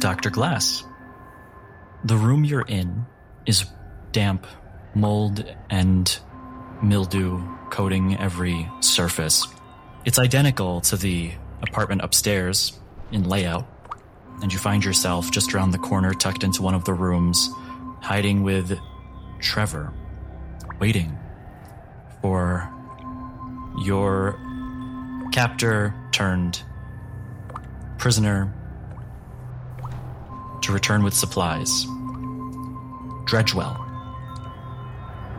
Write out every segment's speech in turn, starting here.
Dr. Glass. The room you're in is damp, mold and mildew coating every surface. It's identical to the apartment upstairs in layout, and you find yourself just around the corner, tucked into one of the rooms, hiding with Trevor, waiting for your captor turned prisoner return with supplies. Dredgewell.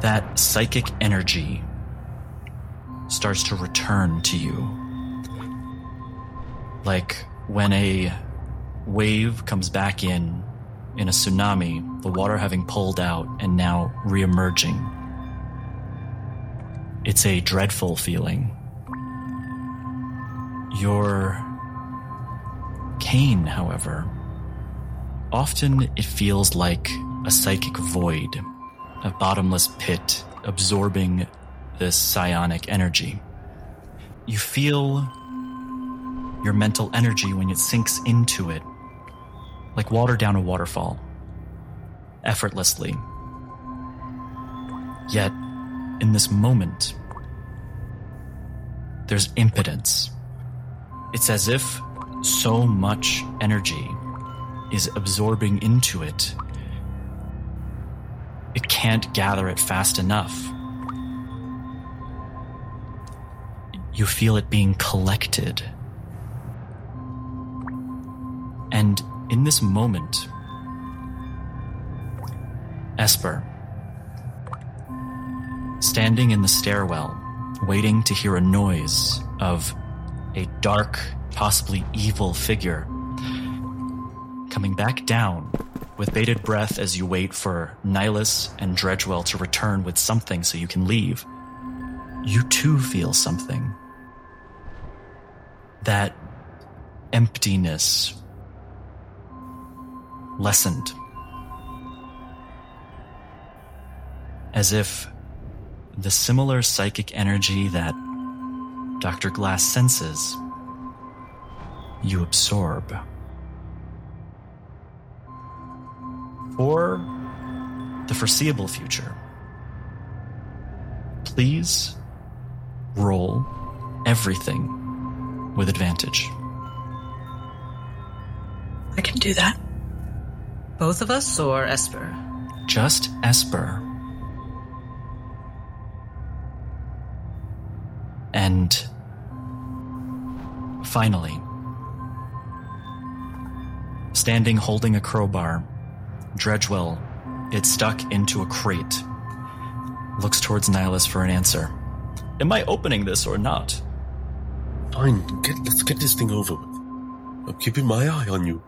That psychic energy starts to return to you. Like when a wave comes back in, in a tsunami, the water having pulled out and now reemerging. It's a dreadful feeling. Your cane, however, often it feels like a psychic void, a bottomless pit absorbing this psionic energy. You feel your mental energy when it sinks into it, like water down a waterfall, effortlessly. Yet, in this moment, there's impotence. It's as if so much energy is absorbing into it. It can't gather it fast enough. You feel it being collected. And in this moment, Esper, standing in the stairwell, waiting to hear a noise of a dark, possibly evil figure coming back down with bated breath as you wait for Nihilus and Dredgewell to return with something so you can leave. You too feel something. That emptiness lessened. As if the similar psychic energy that Dr. Glass senses, you absorb. For the foreseeable future, please roll everything with advantage. I can do that. Both of us or Esper? Just Esper. And finally, standing holding a crowbar, Dredgewell, it's stuck into a crate, looks towards Nihilus for an answer. Am I opening this or not? Fine, get, let's get this thing over with. I'm keeping my eye on you.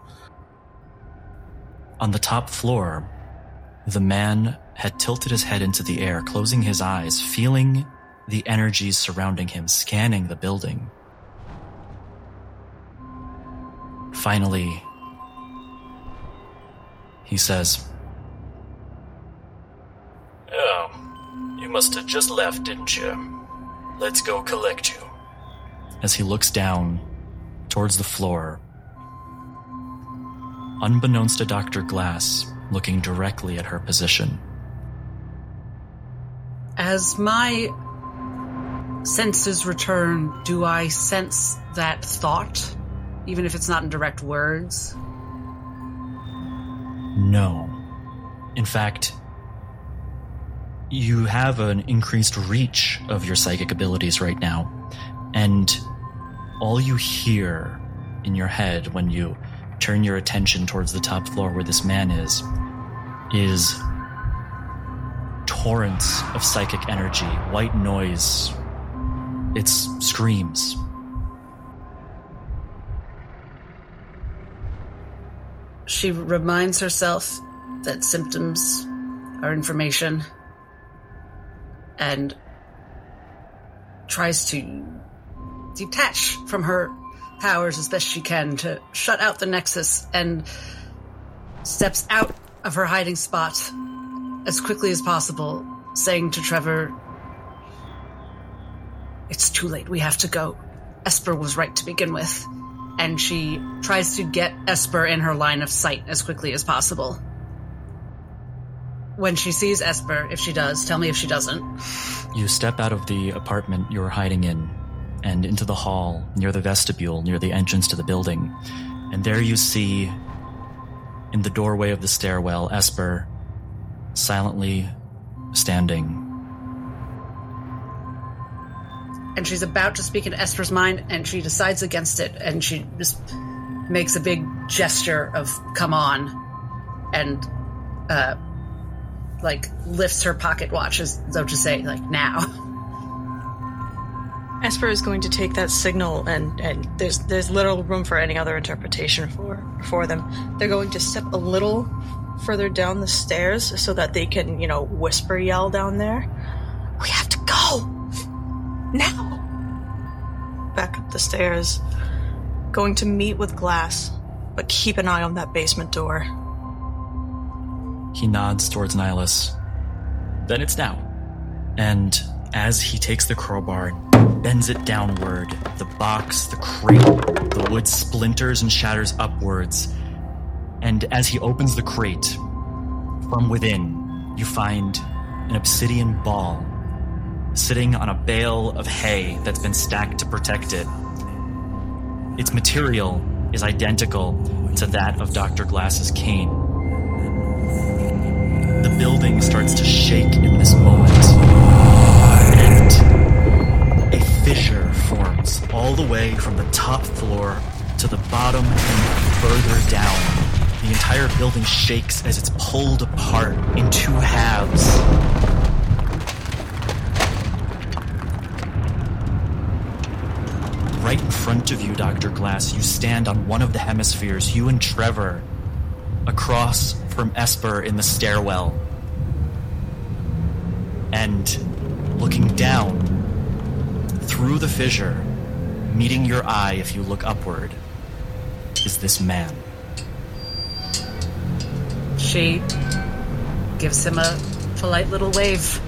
On the top floor, the man had tilted his head into the air, closing his eyes, feeling the energies surrounding him, scanning the building. Finally, he says, Oh, you must have just left, didn't you? Let's go collect you. As he looks down towards the floor, unbeknownst to Dr. Glass, looking directly at her position. As my senses return, do I sense that thought, even if it's not in direct words? No. In fact, you have an increased reach of your psychic abilities right now, and all you hear in your head when you turn your attention towards the top floor where this man is is torrents of psychic energy, white noise. It's screams. She reminds herself that symptoms are information and tries to detach from her powers as best she can to shut out the Nexus and steps out of her hiding spot as quickly as possible, saying to Trevor, It's too late. We have to go. Esper was right to begin with. And she tries to get Esper in her line of sight as quickly as possible. When she sees Esper, if she does, tell me if she doesn't. You step out of the apartment you're hiding in and into the hall near the vestibule, near the entrance to the building. And there you see, in the doorway of the stairwell, Esper silently standing. And she's about to speak in Esper's mind, and she decides against it, and she just makes a big gesture of "come on," and uh, like lifts her pocket watch as though to say, like now. Esper is going to take that signal, and, and there's there's little room for any other interpretation for for them. They're going to step a little further down the stairs so that they can, you know, whisper yell down there. We have to go now. Back up the stairs, going to meet with Glass, but keep an eye on that basement door. He nods towards Nihilus. Then it's now. And as he takes the crowbar bends it downward. The box, the crate, the wood splinters and shatters upwards. And as he opens the crate, from within, you find an obsidian ball sitting on a bale of hay that's been stacked to protect it. Its material is identical to that of Dr. Glass's cane. The building starts to shake in this moment And a fissure forms all the way from the top floor to the bottom and further down. The entire building shakes as it's pulled apart in two halves. Right in front of you, Dr. Glass, you stand on one of the hemispheres, you and Trevor, across from Esper in the stairwell. And looking down, through the fissure, meeting your eye if you look upward, is this man. She gives him a polite little wave.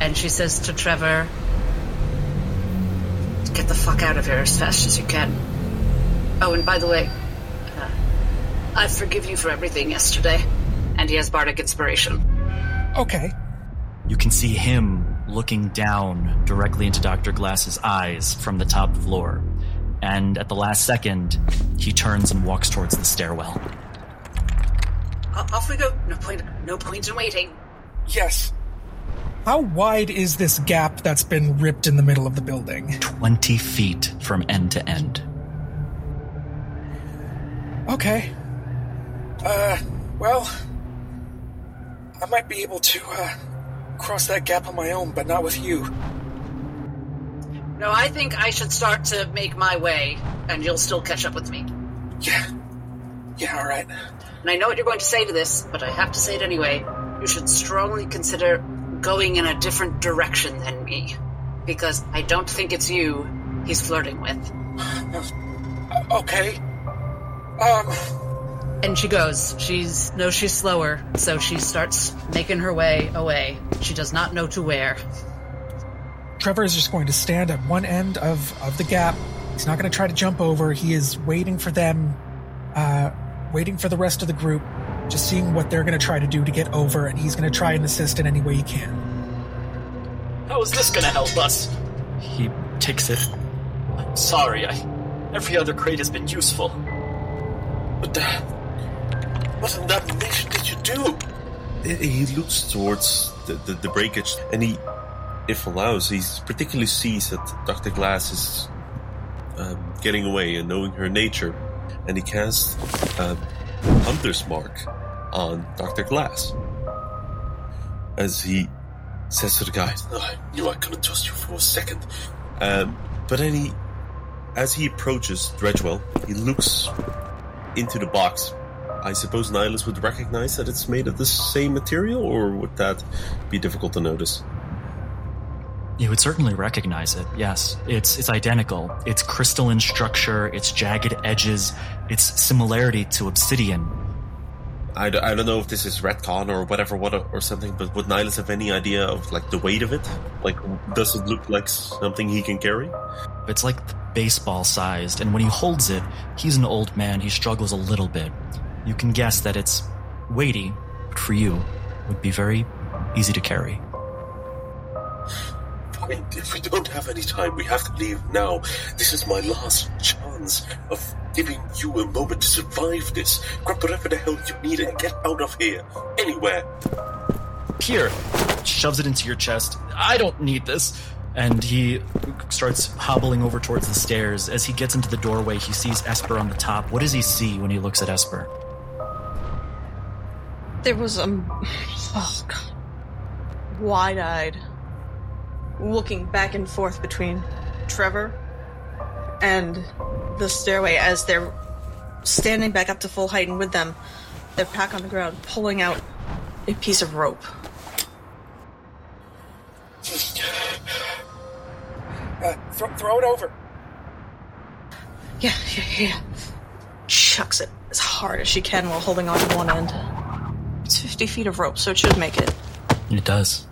And she says to Trevor, Get the fuck out of here as fast as you can. Oh, and by the way, uh, I forgive you for everything yesterday. And he has bardic inspiration. Okay. You can see him looking down directly into Dr. Glass's eyes from the top floor. And at the last second, he turns and walks towards the stairwell. Off we go. No point. No point in waiting. Yes. How wide is this gap that's been ripped in the middle of the building? Twenty feet from end to end. Okay. Uh, well, I might be able to uh, cross that gap on my own, but not with you. No, I think I should start to make my way, and you'll still catch up with me. Yeah. Yeah, alright. And I know what you're going to say to this, but I have to say it anyway. You should strongly consider going in a different direction than me. Because I don't think it's you he's flirting with. okay. Um, and she goes. She's No, she's slower, so she starts making her way away. She does not know to where. Trevor is just going to stand at one end of, of the gap. He's not going to try to jump over. He is waiting for them, uh, waiting for the rest of the group, just seeing what they're going to try to do to get over, and he's going to try and assist in any way he can. How is this going to help us? He takes it. I'm sorry. I, every other crate has been useful. But uh, what in that nation did you do? He looks towards the, the, the breakage and he, if allows, he particularly sees that Dr. Glass is um, getting away and knowing her nature. And he casts a Hunter's Mark on Dr. Glass. As he says to the guys, oh, I knew I couldn't trust you for a second. Um, but then he, as he approaches Dredgewell, he looks into the box I suppose Nihilus would recognize that it's made of the same material, or would that be difficult to notice? You would certainly recognize it. Yes, it's it's identical. Its crystalline structure, its jagged edges, its similarity to obsidian. I, d- I don't know if this is retcon or whatever, what or something, but would Nihilus have any idea of like the weight of it? Like, does it look like something he can carry? It's like baseball sized, and when he holds it, he's an old man. He struggles a little bit. You can guess that it's weighty, but for you, would be very easy to carry. Fine, if we don't have any time, we have to leave now. This is my last chance of giving you a moment to survive this. Grab whatever the hell you need and get out of here. Anywhere. Here, shoves it into your chest. I don't need this. And he starts hobbling over towards the stairs. As he gets into the doorway, he sees Esper on the top. What does he see when he looks at Esper? There was a oh god, wide-eyed, looking back and forth between Trevor and the stairway as they're standing back up to full height, and with them, their pack on the ground, pulling out a piece of rope. Uh, throw, throw it over. Yeah, yeah, yeah. Chucks it as hard as she can while holding on to one end. It's 50 feet of rope, so it should make it. It does.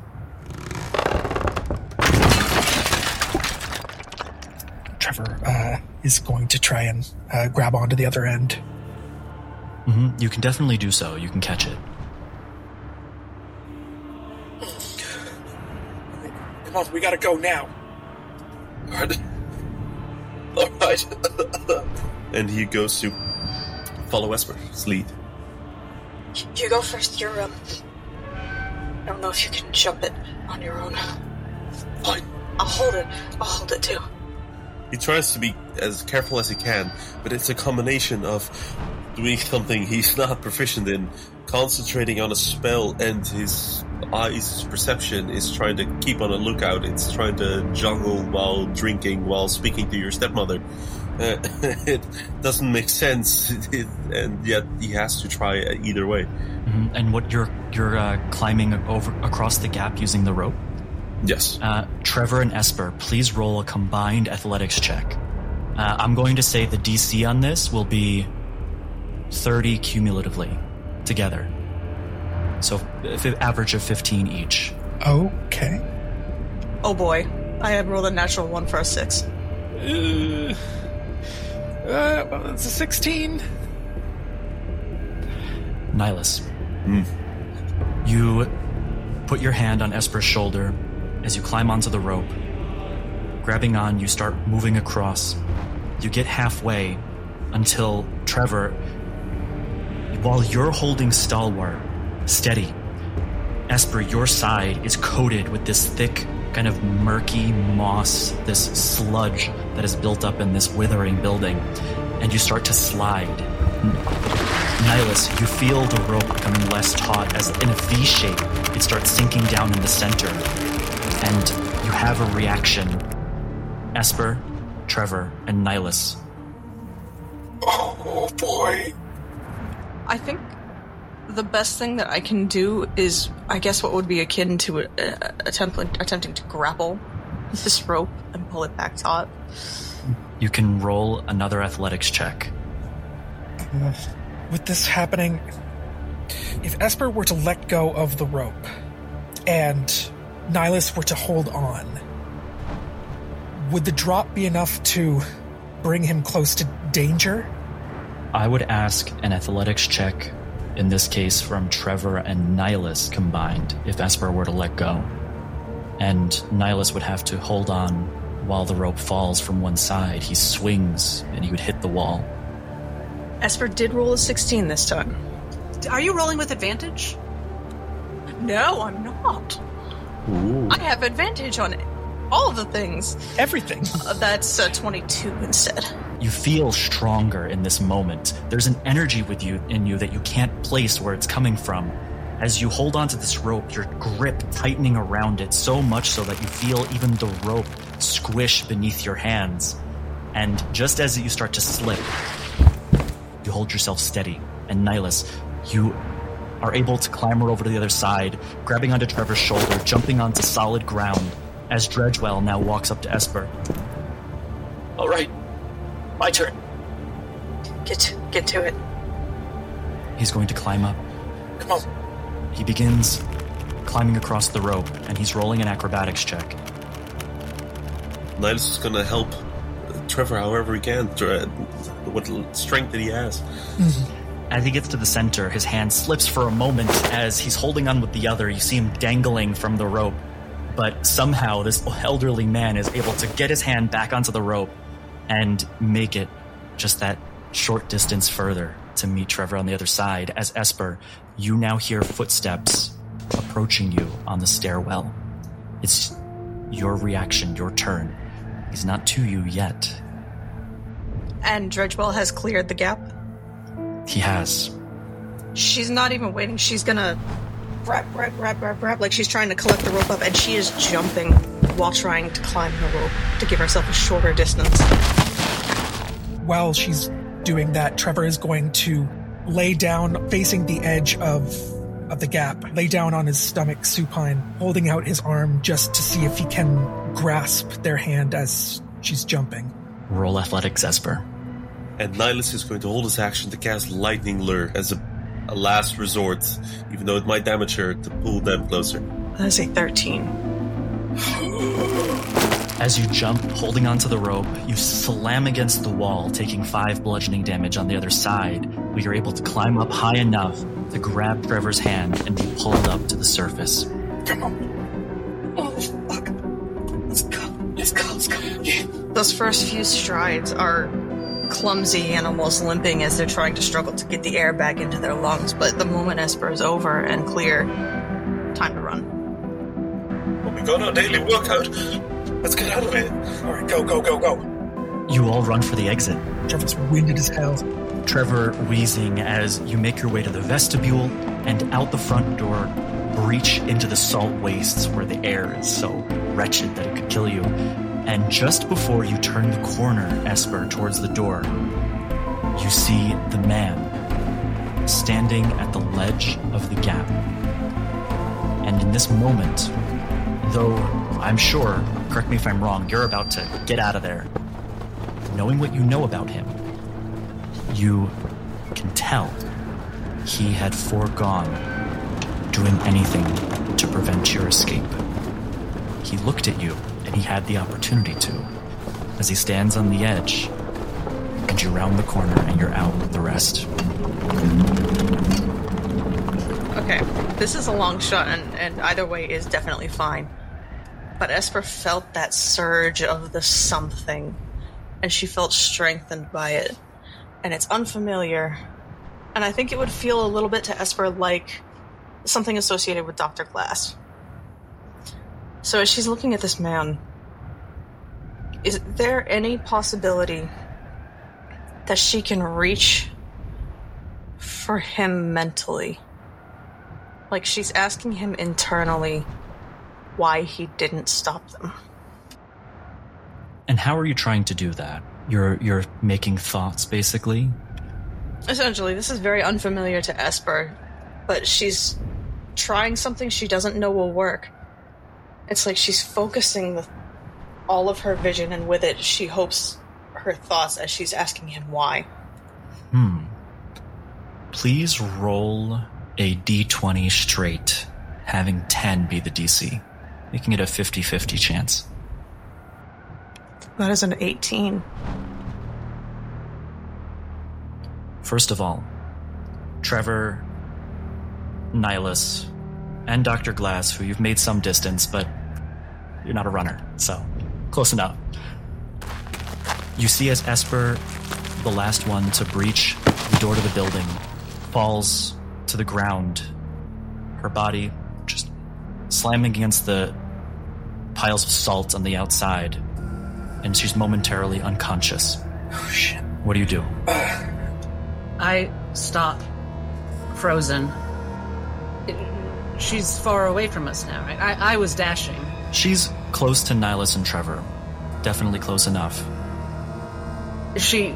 Trevor uh, is going to try and uh, grab onto the other end. hmm You can definitely do so. You can catch it. Come on, we gotta go now. Alright. Alright. and he goes to follow Esper's lead. You go first. You're um. I don't know if you can jump it on your own. Fine. I'll hold it. I'll hold it too. He tries to be as careful as he can, but it's a combination of doing something he's not proficient in, concentrating on a spell, and his eyes perception is trying to keep on a lookout. It's trying to juggle while drinking, while speaking to your stepmother. Uh, it doesn't make sense, it, and yet he has to try either way. hmm And what you're you're uh, climbing over across the gap using the rope. Yes. Uh, Trevor and Esper, please roll a combined athletics check. Uh, I'm going to say the DC on this will be 30 cumulatively together. So, if an average of 15 each. Okay. Oh boy, I had rolled a natural one for a six. Uh, well, it's a 16. Nihilus. You put your hand on Esper's shoulder as you climb onto the rope. Grabbing on, you start moving across. You get halfway until Trevor, while you're holding stalwart, steady, Esper, your side is coated with this thick, kind of murky moss, this sludge that is built up in this withering building, and you start to slide. Nihilus, you feel the rope becoming less taut as in a V shape, it starts sinking down in the center. And you have a reaction. Esper, Trevor, and Nihilus. Oh boy. I think the best thing that I can do is, I guess, what would be akin to uh, attempt, attempting to grapple this rope and pull it back taut. You can roll another athletics check. With this happening, if Esper were to let go of the rope and Nihilus were to hold on, would the drop be enough to bring him close to danger? I would ask an athletics check, in this case from Trevor and Nihilus combined, if Esper were to let go. And Nihilus would have to hold on while the rope falls from one side. He swings and he would hit the wall. Esper did roll a 16 this time. Are you rolling with advantage? No, I'm not. Ooh. I have advantage on all the things. Everything. Uh, that's uh, 22 instead. You feel stronger in this moment. There's an energy with you in you that you can't place where it's coming from. As you hold onto this rope, your grip tightening around it so much so that you feel even the rope squish beneath your hands. And just as you start to slip, you hold yourself steady. And Nihilus, you are able to clamber over to the other side, grabbing onto Trevor's shoulder, jumping onto solid ground, as Dredgewell now walks up to Esper. All right, my turn. Get to, get to it. He's going to climb up. Come on. He begins climbing across the rope, and he's rolling an acrobatics check. Nihilus is gonna help Trevor however he can, what strength that he has. Mm-hmm. As he gets to the center, his hand slips for a moment as he's holding on with the other. You see him dangling from the rope. But somehow, this elderly man is able to get his hand back onto the rope and make it just that short distance further to meet Trevor on the other side. As Esper, you now hear footsteps approaching you on the stairwell. It's your reaction, your turn. He's not to you yet. And Dredgewell has cleared the gap. He has. She's not even waiting. She's gonna grab, grab, grab, grab, grab, like she's trying to collect the rope up, and she is jumping while trying to climb the rope to give herself a shorter distance. While she's doing that, Trevor is going to lay down facing the edge of of the gap, lay down on his stomach supine, holding out his arm just to see if he can grasp their hand as she's jumping. Roll athletics, Esper. And Nihilus is going to hold his action to cast Lightning Lure as a, a last resort, even though it might damage her to pull them closer. That's a 13. As you jump, holding onto the rope, you slam against the wall, taking five bludgeoning damage on the other side, but you're able to climb up high enough to grab Trevor's hand and be pulled up to the surface. Come on. Oh, fuck. Let's go. Let's go. Let's go. Yeah. Those first few strides are clumsy and almost limping as they're trying to struggle to get the air back into their lungs, but the moment Esper is over and clear, time to run. Well, we got our daily workout. Let's get out of here. All right, go, go, go, go. You all run for the exit. Trevor's winded as hell. Trevor wheezing as you make your way to the vestibule and out the front door, breach into the salt wastes where the air is so wretched that it could kill you. And just before you turn the corner, Esper, towards the door, you see the man standing at the ledge of the gap. And in this moment, though I'm sure, correct me if I'm wrong, you're about to get out of there, knowing what you know about him, you can tell he had foregone doing anything to prevent your escape. He looked at you, and he had the opportunity to, as he stands on the edge, and you round the corner and you're out with the rest. Okay, this is a long shot, and, and either way is definitely fine. But Esper felt that surge of the something, and she felt strengthened by it. And it's unfamiliar. And I think it would feel a little bit to Esper like something associated with Dr. Glass. So as she's looking at this man, is there any possibility that she can reach for him mentally? Like she's asking him internally why he didn't stop them. And how are you trying to do that? You're you're making thoughts basically. Essentially, this is very unfamiliar to Esper, but she's trying something she doesn't know will work. It's like she's focusing the, all of her vision, and with it, she hopes her thoughts as she's asking him why. Hmm. Please roll a d20 straight, having 10 be the DC, making it a 50 50 chance. That is an 18. First of all, Trevor, Nihilus, and Dr. Glass, who you've made some distance, but you're not a runner, so close enough. You see as Esper, the last one to breach the door to the building, falls to the ground, her body just slamming against the piles of salt on the outside, and she's momentarily unconscious. Oh, shit. What do you do? I stop, frozen. It- she's far away from us now, right? I, I was dashing. She's close to Nihilus and Trevor. Definitely close enough. She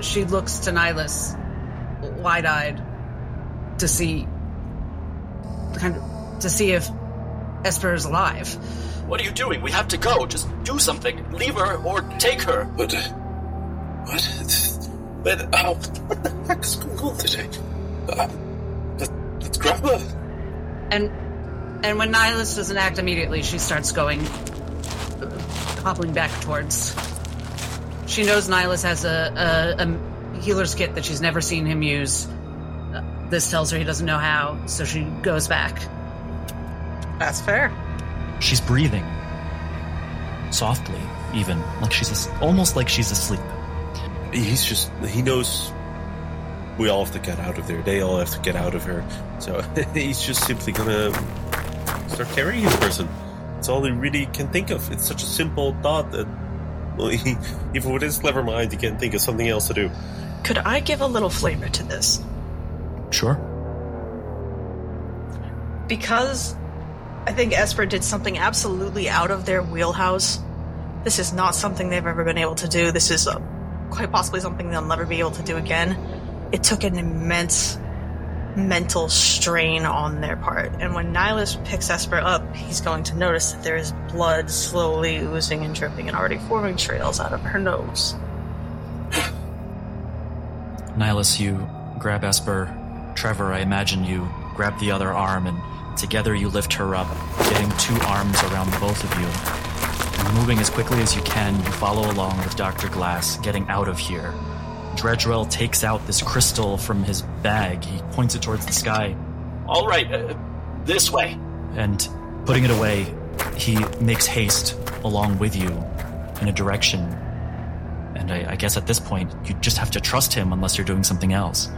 she looks to Nihilus, wide eyed, to see kind of to see if Esper is alive. What are you doing? We have to go. Just do something. Leave her or take her. But, uh, what? But, oh, what the heck is going on today? Uh, let, let's grab her. And and when Nihilus doesn't act immediately, she starts going hopping back towards She knows Nihilus has a, a, a healer's kit that she's never seen him use. Uh, this tells her he doesn't know how, so she goes back. That's fair. She's breathing. Softly, even. Like she's as- almost like she's asleep. He's just, he knows we all have to get out of there. They all have to get out of her. So he's just simply gonna start carrying this person. It's all he really can think of. It's such a simple thought that, well, he, even with his clever mind, he can't think of something else to do. Could I give a little flavor to this? Sure. Because I think Esper did something absolutely out of their wheelhouse. This is not something they've ever been able to do. This is uh, quite possibly something they'll never be able to do again. It took an immense mental strain on their part. And when Nihilus picks Esper up, he's going to notice that there is blood slowly oozing and dripping and already forming trails out of her nose. Nihilus, you grab Esper. Trevor, I imagine you grab the other arm, and together you lift her up, getting two arms around both of you. And moving as quickly as you can, you follow along with Dr. Glass, getting out of here. Dredgewell takes out this crystal from his bag. He points it towards the sky. All right, uh, this way. And putting it away, he makes haste along with you in a direction. And I, I guess at this point, you just have to trust him unless you're doing something else.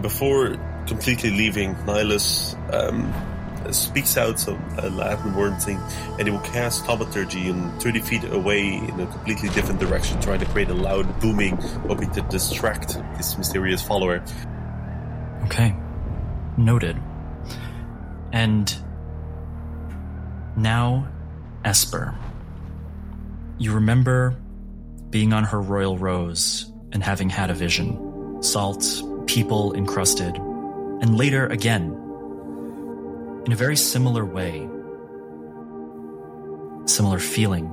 Before completely leaving, Nihilus um, speaks out some uh, Latin word thing, and it will cast thaumaturgy in 30 feet away in a completely different direction, trying to create a loud booming, hoping to distract this mysterious follower. Okay. Noted. And now, Esper. You remember being on her royal rose and having had a vision. Salt, people encrusted, and later again. In a very similar way. Similar feeling.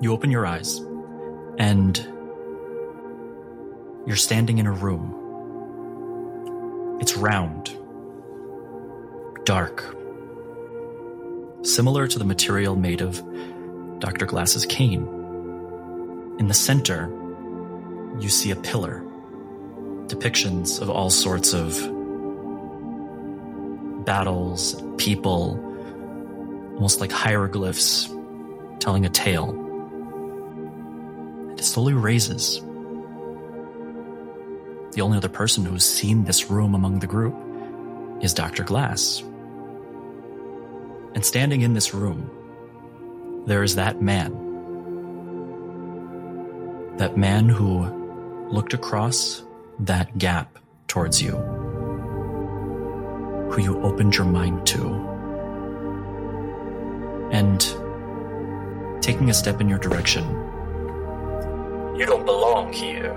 You open your eyes, and you're standing in a room. It's round, dark, similar to the material made of Dr. Glass's cane. In the center, you see a pillar, depictions of all sorts of battles, people, almost like hieroglyphs telling a tale. And it slowly raises. The only other person who's seen this room among the group is Dr. Glass. And standing in this room, there is that man. That man who looked across that gap towards you, who you opened your mind to. And taking a step in your direction, You don't belong here.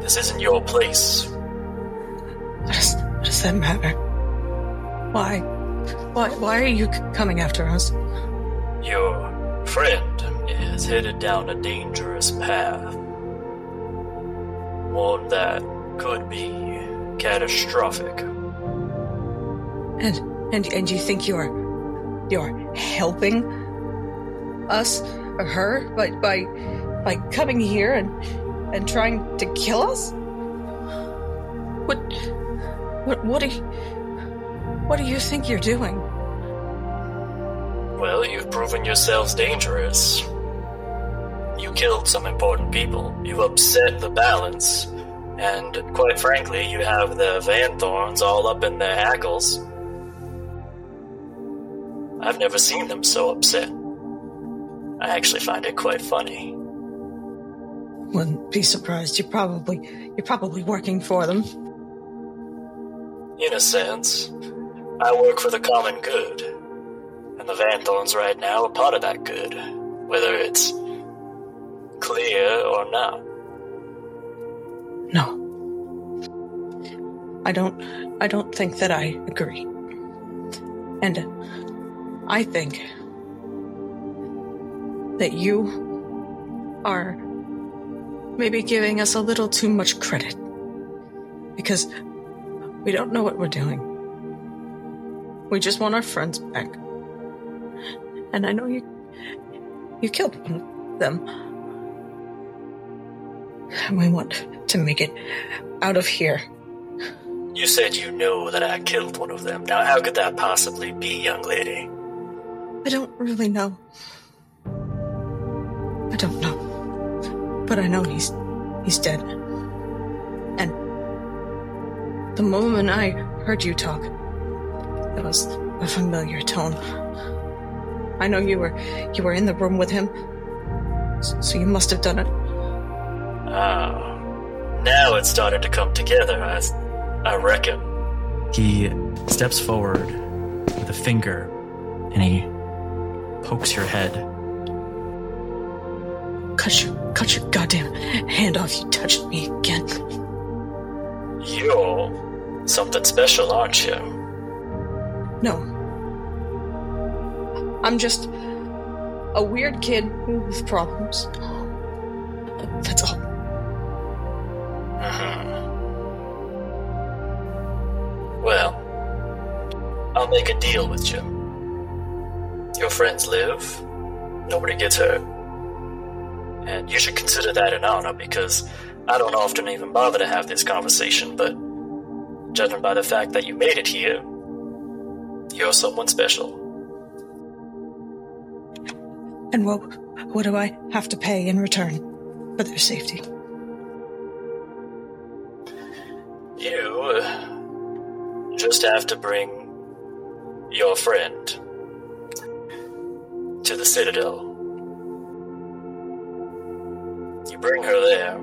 This isn't your place. What does, what does that matter? Why? Why, why are you coming after us? Your friend is headed down a dangerous path. One that could be catastrophic. And and and you think you're you're helping us or her by by by coming here and and trying to kill us? What what what do you what do you think you're doing? Well, you've proven yourselves dangerous. You killed some important people. You upset the balance. And quite frankly, you have the Van Thorns all up in their hackles. I've never seen them so upset. I actually find it quite funny. Wouldn't be surprised. You're probably you're probably working for them. In a sense, I work for the common good. And the Van Thorns right now are part of that good, whether it's clear or not. No. I don't I don't think that I agree. And uh, I think that you are maybe giving us a little too much credit. Because we don't know what we're doing. We just want our friends back. And I know you you killed them. And we want to make it out of here. You said you know that I killed one of them. Now, how could that possibly be, young lady? I don't really know. I don't know. But I know he's he's dead. And the moment I heard you talk, it was a familiar tone. I know you were you were in the room with him. So you must have done it. Ah, now it's starting to come together, I, I reckon. He steps forward with a finger and he pokes your head. Cut your cut your goddamn hand off, you touched me again. You're something special, aren't you? No. I'm just a weird kid with problems. That's all. Mm-hmm. Well, I'll make a deal with you. Your friends live, nobody gets hurt. And you should consider that an honor because I don't often even bother to have this conversation, but judging by the fact that you made it here, you're someone special. And what what do I have to pay in return for their safety? You uh, just have to bring your friend to the Citadel. You bring her there.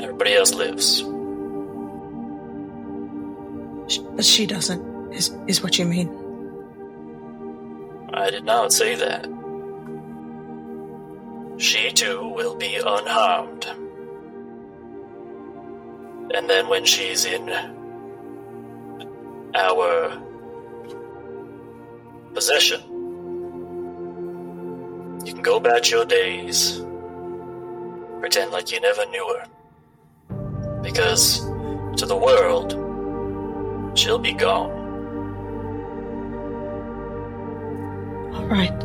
Everybody else lives. Sh- But she doesn't. Is is what you mean? I did not say that. She too will be unharmed. And then when she's in our possession, you can go about your days, pretend like you never knew her. Because to the world, she'll be gone. All right.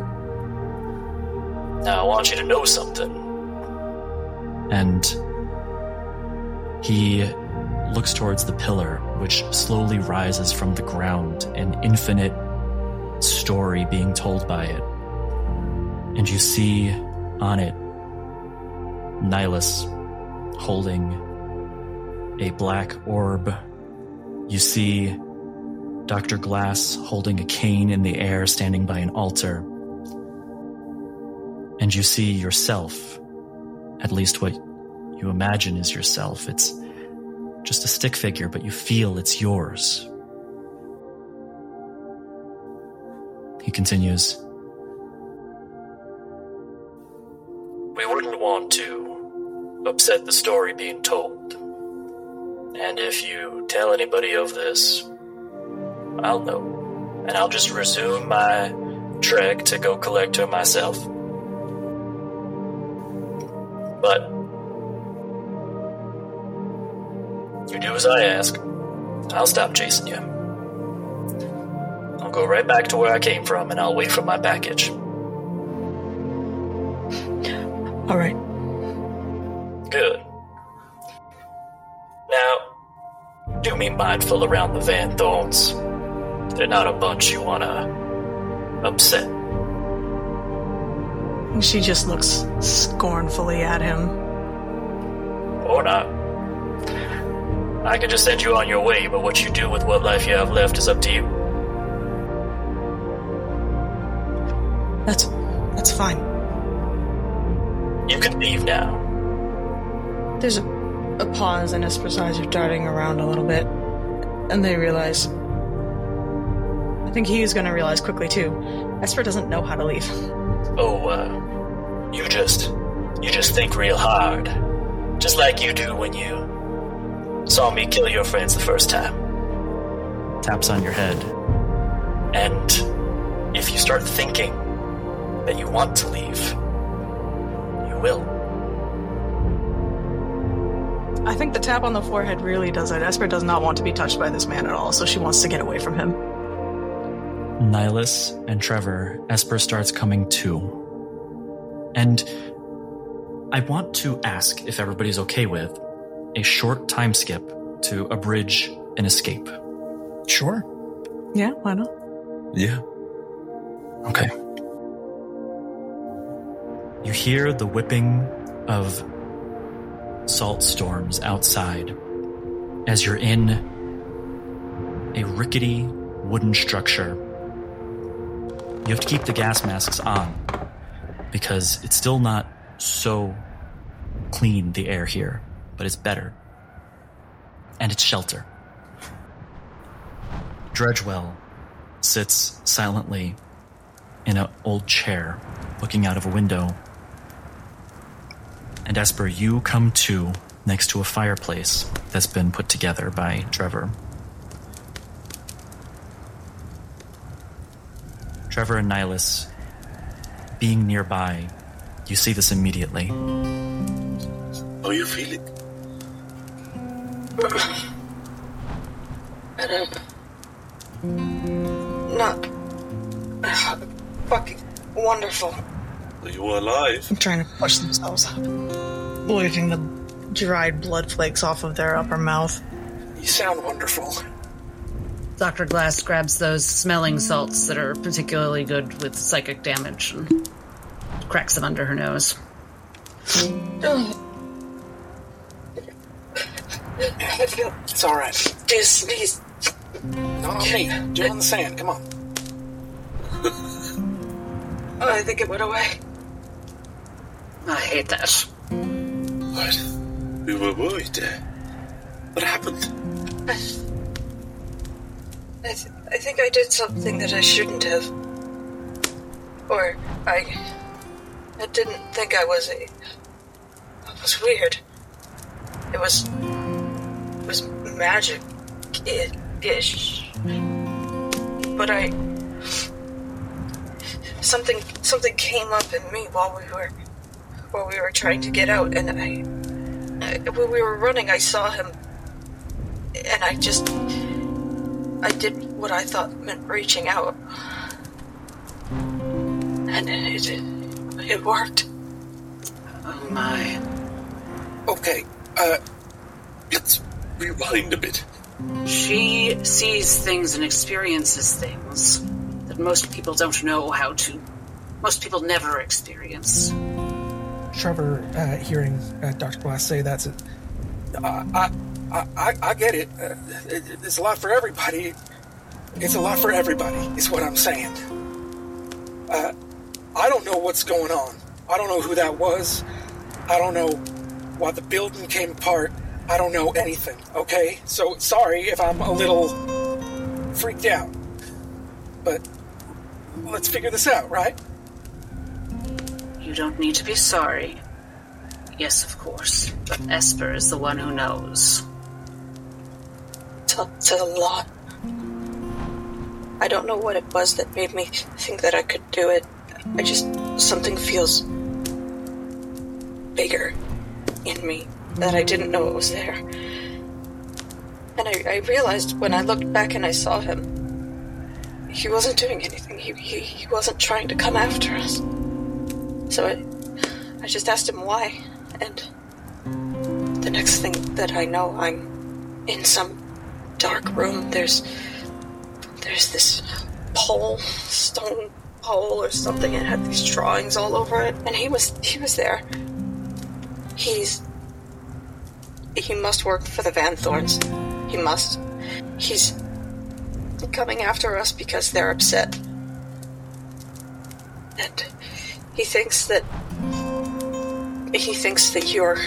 Now I want you to know something. And he looks towards the pillar, which slowly rises from the ground, an infinite story being told by it. And you see on it Nihilus holding a black orb. You see Dr. Glass holding a cane in the air, standing by an altar. And you see yourself, at least what you imagine is yourself. It's just a stick figure, but you feel it's yours. He continues, We wouldn't want to upset the story being told. And if you tell anybody of this, I'll know. And I'll just resume my trek to go collect her myself. But you do as I ask, I'll stop chasing you. I'll go right back to where I came from and I'll wait for my package. All right. Good. Now, do be mindful around the Van Thorns. They're not a bunch you wanna upset. She just looks scornfully at him. Or not. I could just send you on your way, but what you do with what life you have left is up to you. Fine. You can leave now. There's a, a pause, and Esper's eyes are darting around a little bit, and they realize. I think he's going to realize quickly too. Esper doesn't know how to leave. Oh, uh, you just, you just think real hard. Just like you do when you saw me kill your friends the first time. taps on your head. And if you start thinking that you want to leave, you will. I think the tap on the forehead really does it. Esper does not want to be touched by this man at all, so she wants to get away from him. Nihilus and Trevor, Esper starts coming to. And I want to ask if everybody's okay with a short time skip to abridge an escape. Sure. Yeah, why not? Yeah. Okay. You hear the whipping of salt storms outside as you're in a rickety wooden structure. You have to keep the gas masks on because it's still not so clean, the air here, but it's better. And it's shelter. Dredgewell sits silently in an old chair, looking out of a window. And Esper, you come to next to a fireplace that's been put together by Trevor. Trevor and Nihilus, being nearby, you see this immediately. How you feeling? I don't. Not. Uh, fucking wonderful. Are you alive? I'm trying to push themselves up, licking the dried blood flakes off of their upper mouth. You sound wonderful. Dr. Glass grabs those smelling salts that are particularly good with psychic damage and cracks them under her nose. Ugh. I feel It's all right. dizzy. Not on me. Do it on the sand. Come on. oh, I think it went away. I hate that. What? We were worried. Uh, What happened? I, th- I think I did something that I shouldn't have. Or I. I didn't think I was a. It was weird. It was. It was magic ish. But I. Something something came up in me while we were while we were trying to get out, and I, I when we were running, I saw him, and I just I did what I thought meant reaching out. And it, it, it worked. Oh my. Okay, uh, let's rewind a bit. She sees things and experiences things that most people don't know how to. Most people never experience. Trevor, uh, hearing uh, Dr. Glass say that's uh, I, I, I, I get it. Uh, it. It's a lot for everybody. It's a lot for everybody, is what I'm saying. Uh, I don't know what's going on. I don't know who that was. I don't know why the building came apart. I don't know anything, okay? So sorry if I'm a little freaked out. But let's figure this out, right? You don't need to be sorry. Yes, of course. But Esper is the one who knows. It's a lot. I don't know what it was that made me think that I could do it. I just. Something feels. bigger in me that I didn't know it was there. And I, I realized when I looked back and I saw him, he wasn't doing anything. He, he, he wasn't trying to come after us. So I, I just asked him why, and the next thing that I know, I'm in some dark room. There's there's this pole, stone pole or something, and it had these drawings all over it. And he was he was there. He's he must work for the Van Thorns. He must. He's coming after us because they're upset. And he thinks that he thinks that you're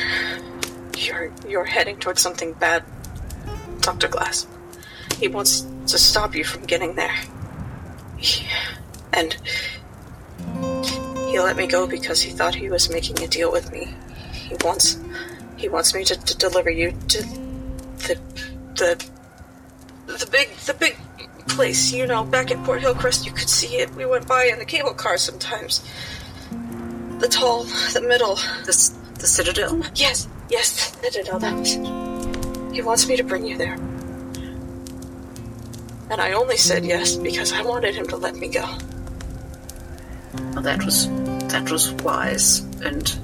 you're you're heading towards something bad, Dr. Glass. He wants to stop you from getting there. He- and he let me go because he thought he was making a deal with me. He wants he wants me to, to deliver you to the the the big the big place, you know, back at Port Hillcrest you could see it. We went by in the cable car sometimes. The tall, the middle. The, the Citadel? Yes, yes, the Citadel, that. He wants me to bring you there. And I only said yes because I wanted him to let me go. Well, that was that was wise, and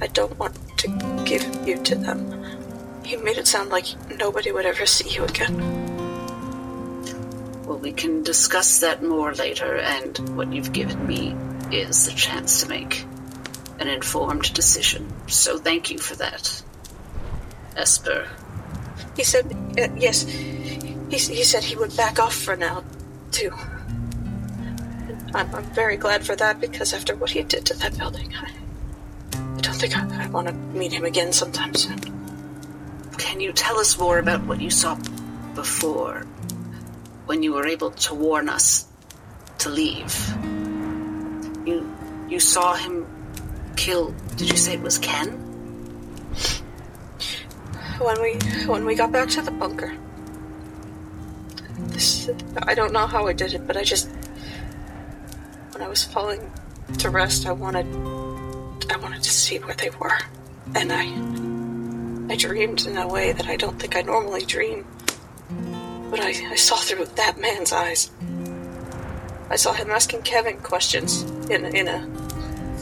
I don't want to give you to them. He made it sound like nobody would ever see you again. well, we can discuss that more later. And what you've given me is the chance to make an informed decision. So thank you for that, Esper. He said, uh, yes, he, he said he would back off for now, too. I'm, I'm very glad for that because after what he did to that building, I, I don't think I, I want to meet him again sometime soon. Can you tell us more about what you saw before, when you were able to warn us to leave? You you saw him kill. Did you say it was Ken? When we when we got back to the bunker, this, I don't know how I did it, but I just when I was falling to rest, I wanted I wanted to see where they were, and I I dreamed in a way that I don't think I normally dream. But I, I saw through that man's eyes. I saw him asking Kevin questions in in a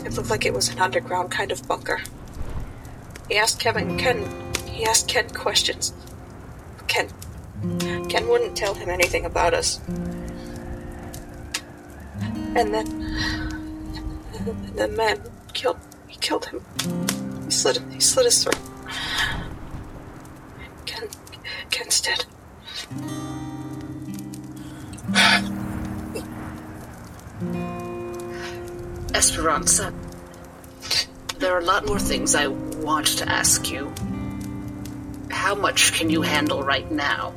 it looked like it was an underground kind of bunker. He asked Kevin Ken he asked Ken questions. Ken Ken wouldn't tell him anything about us. And then the man killed he killed him. He slit he slit his throat. Ken Ken's dead. Esperanza, there are a lot more things I want to ask you. How much can you handle right now?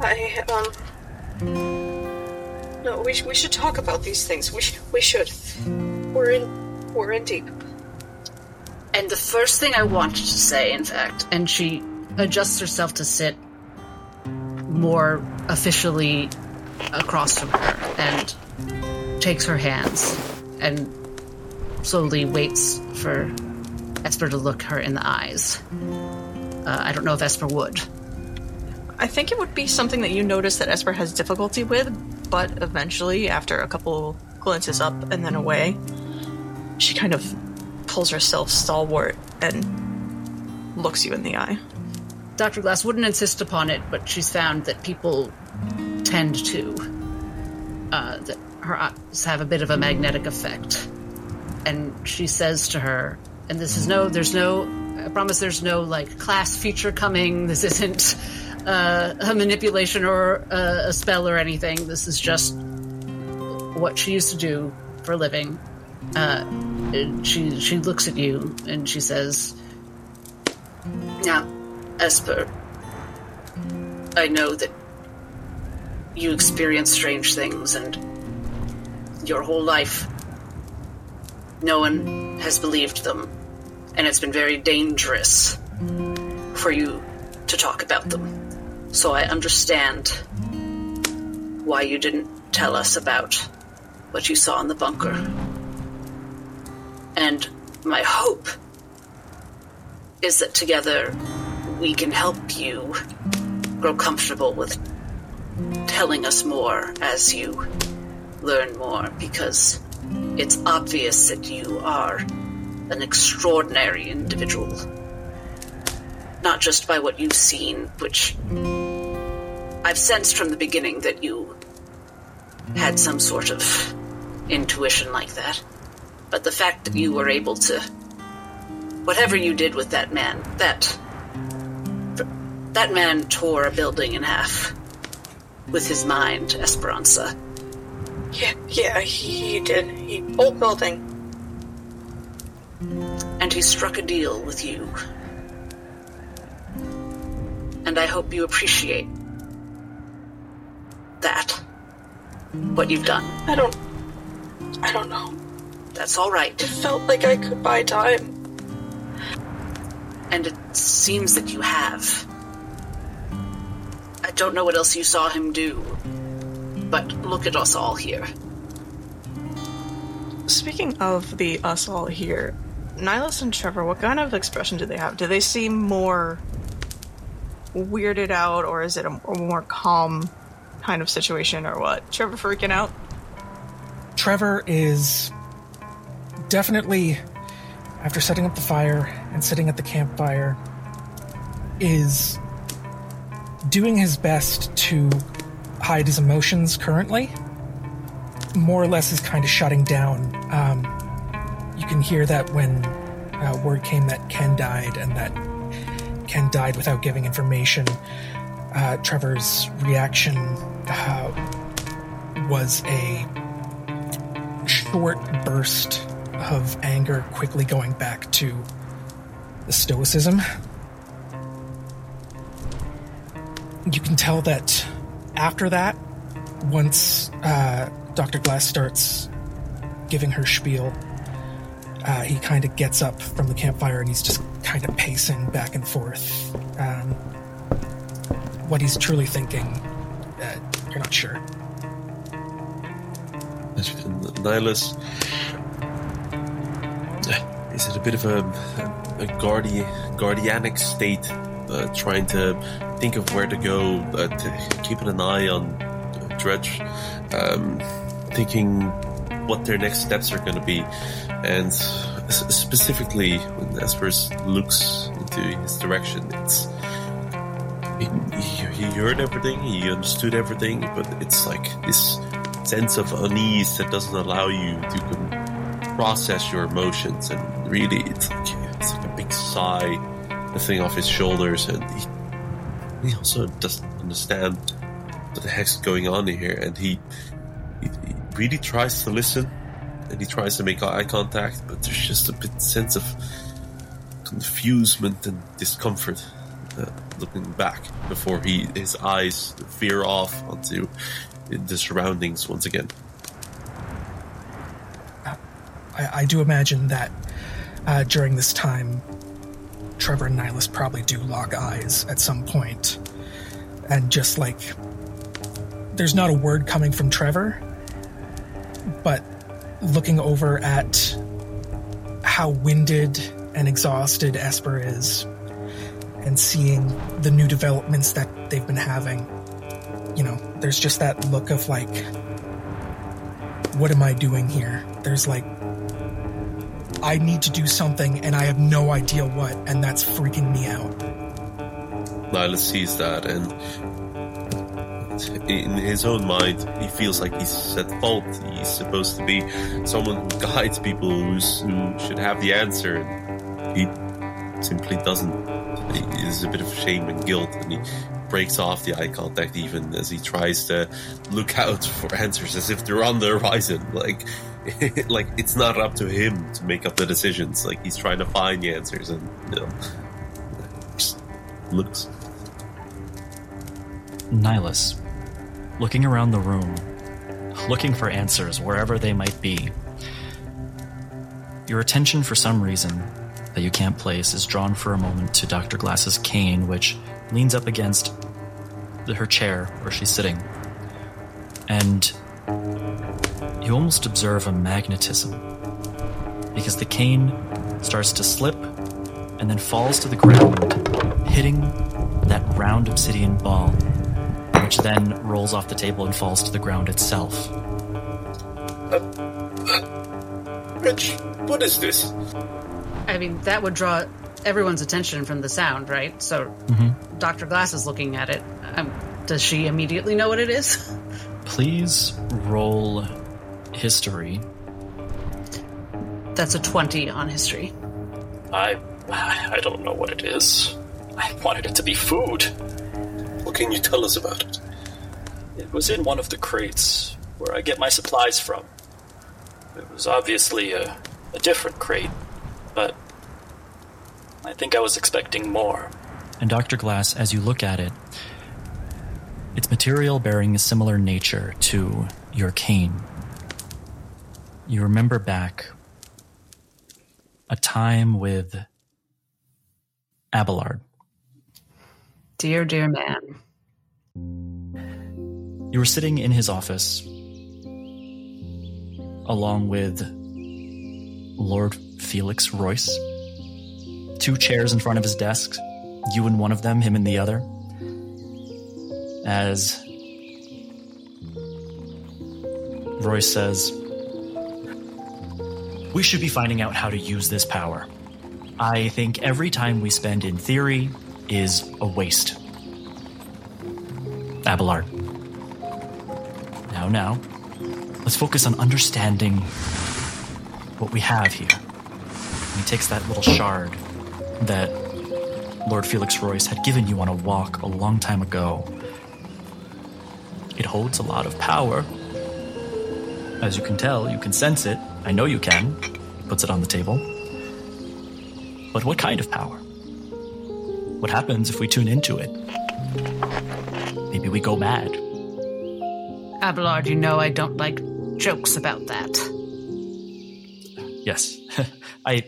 I um no we, we should talk about these things. We sh- we should. We're in we're in deep. And the first thing I wanted to say, in fact, and she adjusts herself to sit more officially across from her and takes her hands and slowly waits for Esper to look her in the eyes. Uh, I don't know if Esper would. I think it would be something that you notice that Esper has difficulty with, but eventually, after a couple glances up and then away, she kind of pulls herself stalwart and looks you in the eye. Dr. Glass wouldn't insist upon it, but she's found that people tend to. Uh, that her eyes have a bit of a magnetic effect. And she says to her, and this is no, there's no, I promise there's no like class feature coming. This isn't uh, a manipulation or a, a spell or anything. This is just what she used to do for a living. Uh, she she looks at you and she says, "Now, Esper, I know that you experience strange things, and your whole life, no one has believed them, and it's been very dangerous for you to talk about them. So I understand why you didn't tell us about what you saw in the bunker. And my hope is that together we can help you grow comfortable with telling us more as you learn more because it's obvious that you are an extraordinary individual. Not just by what you've seen, which I've sensed from the beginning that you had some sort of intuition like that, but the fact that you were able to. Whatever you did with that man, that. That man tore a building in half with his mind, Esperanza. Yeah, yeah, he, did. He oh, old building. and he struck a deal with you. And I hope you appreciate that. What you've done. I don't. I don't know. That's all right. It felt like I could buy time. And it seems that you have. I don't know what else you saw him do, but look at us all here. Speaking of the us all here, Nihilus and Trevor, what kind of expression do they have? Do they seem more weirded out, or is it a, a more calm kind of situation, or what? Trevor freaking out. Trevor is definitely, after setting up the fire and sitting at the campfire, is doing his best to hide his emotions currently. More or less is kind of shutting down. Um, you can hear that when uh, word came that Ken died and that Ken died without giving information. Uh, Trevor's reaction uh, was a short burst of anger, quickly going back to the stoicism. You can tell that after that, once uh, Dr. Glass starts giving her spiel, uh, he kind of gets up from the campfire and he's just kind of pacing back and forth. Um, what he's truly thinking, uh, you're not sure. Nihilus is in a bit of a, a guardi- guardianic state, uh, trying to think of where to go, uh, to keeping an eye on Dredge, um, thinking what their next steps are going to be, and specifically when Espers looks into his direction, it's he, he, he heard everything, he understood everything, but it's like this sense of unease that doesn't allow you to process your emotions, and really, it's like it's like a big sigh lifting off his shoulders, and he he also doesn't understand what the heck's going on here, and he, he, he really tries to listen, and he tries to make eye contact, but there's just a bit sense of confusement and discomfort uh, looking back before he his eyes veer off onto the surroundings once again. I, I do imagine that uh, during this time, Trevor and Nihilus probably do lock eyes at some point, and just like there's not a word coming from Trevor, but looking over at how winded and exhausted Esper is, and seeing the new developments that they've been having, you know, there's just that look of like, what am I doing here? There's like, I need to do something and I have no idea what, and that's freaking me out. Nihilus sees that, and in his own mind, he feels like he's at fault. He's supposed to be someone who guides people who should have the answer, and he simply doesn't. There's a bit of shame and guilt, and he breaks off the eye contact even as he tries to look out for answers as if they're on the horizon. Like, like it's not up to him to make up the decisions. Like he's trying to find the answers, and you know, looks. Nihilus, looking around the room, looking for answers wherever they might be. Your attention, for some reason that you can't place, is drawn for a moment to Dr. Glass's cane, which leans up against her chair where she's sitting. And you almost observe a magnetism because the cane starts to slip and then falls to the ground, hitting that round obsidian ball, which then rolls off the table and falls to the ground itself. Uh, uh, Rich, what is this? I mean, that would draw everyone's attention from the sound, right? So mm-hmm. Dr. Glass is looking at it. Um, does she immediately know what it is? Please roll history. That's a 20 on history. I I don't know what it is. I wanted it to be food. What can you tell us about it? It was in one of the crates where I get my supplies from. It was obviously a, a different crate, but I think I was expecting more. And Dr. Glass, as you look at it, it's material bearing a similar nature to your cane. You remember back a time with Abelard. Dear, dear man. You were sitting in his office along with Lord Felix Royce. Two chairs in front of his desk, you in one of them, him in the other. as Royce says, We should be finding out how to use this power. I think every time we spend in theory is a waste. Abelard. Now, now, let's focus on understanding what we have here. He takes that little shard that Lord Felix Royce had given you on a walk a long time ago. It holds a lot of power. As you can tell, you can sense it. I know you can. Puts it on the table. But what kind of power? What happens if we tune into it? Maybe we go mad. Abelard, you know I don't like jokes about that. Yes. I,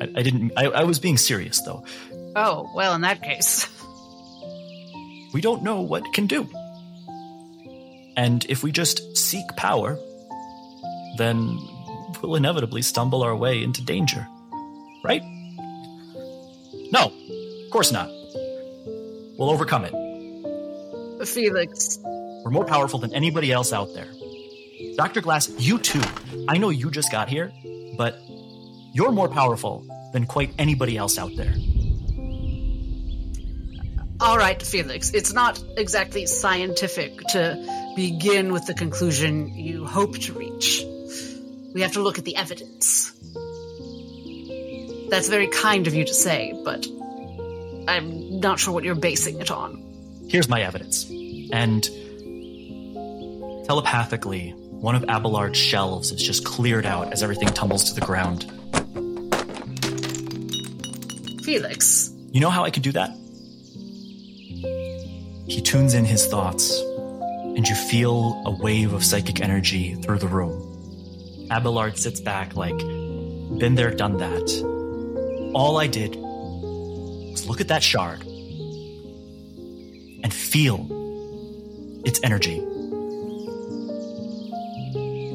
I I didn't I, I was being serious though. Oh, well, in that case. We don't know what can do. And if we just seek power, then we'll inevitably stumble our way into danger. Right? No, of course not. We'll overcome it. Felix, We're more powerful than anybody else out there. Dr. Glass, you too. I know you just got here, but you're more powerful than quite anybody else out there. all right, Felix, it's not exactly scientific to begin with the conclusion you hope to reach. We have to look at the evidence. That's very kind of you to say, but I'm not sure what you're basing it on. Here's my evidence. And telepathically, one of Abelard's shelves is just cleared out as everything tumbles to the ground. Felix, You know how I can do that? He tunes in his thoughts, and you feel a wave of psychic energy through the room. Abelard sits back like, been there, done that. All I did was look at that shard and feel its energy.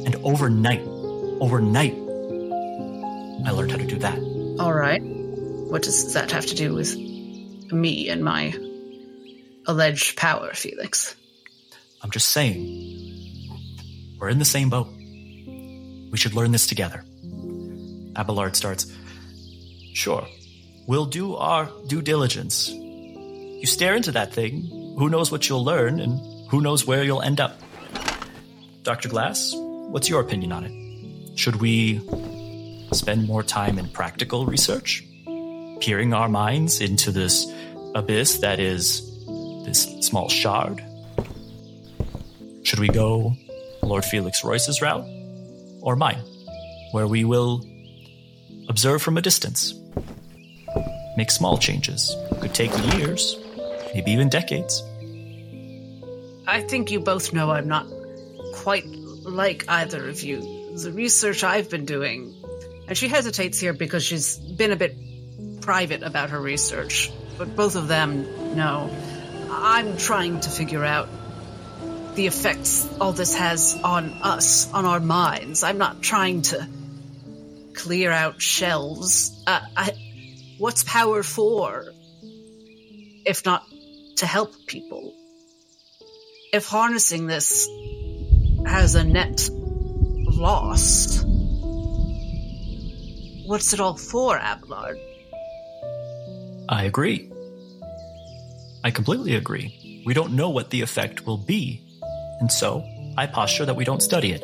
And overnight, overnight, I learned how to do that. all right. What does that have to do with me and my alleged power, Felix? I'm just saying, we're in the same boat. We should learn this together. Abelard starts, Sure, we'll do our due diligence. You stare into that thing, who knows what you'll learn, and who knows where you'll end up. Dr. Glass, what's your opinion on it? Should we spend more time in practical research? Peering our minds into this abyss that is this small shard? Should we go Lord Felix Royce's route or mine, where we will observe from a distance, make small changes? Could take years, maybe even decades. I think you both know I'm not quite like either of you. The research I've been doing, and she hesitates here because she's been a bit private about her research, but both of them know. I'm trying to figure out the effects all this has on us, on our minds. I'm not trying to clear out shelves. Uh, I, what's power for, if not to help people? if harnessing this has a net loss, what's it all for, Abelard? I agree. I completely agree. We don't know what the effect will be, and so I posture that we don't study it.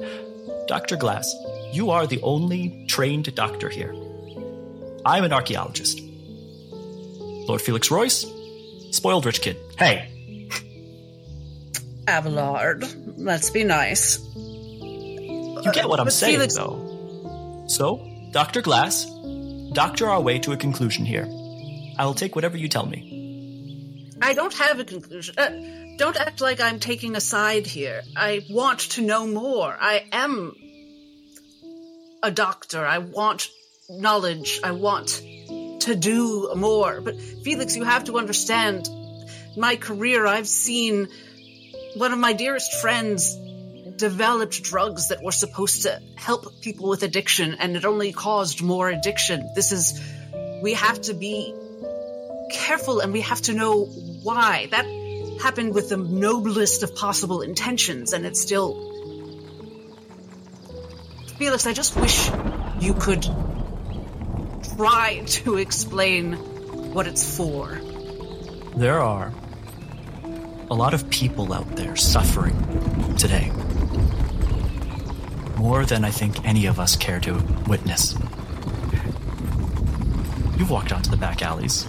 Dr. Glass, you are the only trained doctor here. I'm an archaeologist. Lord Felix Royce, spoiled rich kid. Hey, Abelard, let's be nice. You get what I'm But saying, Felix- though. So, Dr. Glass, doctor our way to a conclusion here. I'll take whatever you tell me. I don't have a conclusion. Uh, don't act like I'm taking a side here. I want to know more. I am a doctor. I want knowledge. I want to do more. But Felix, you have to understand my career. I've seen one of my dearest friends developed drugs that were supposed to help people with addiction, and it only caused more addiction. This is, we have to be careful and we have to know why. That happened with the noblest of possible intentions, and it's still. Felix, I just wish you could try to explain what it's for. There are a lot of people out there suffering today. More than I think any of us care to witness. You've walked onto the back alleys.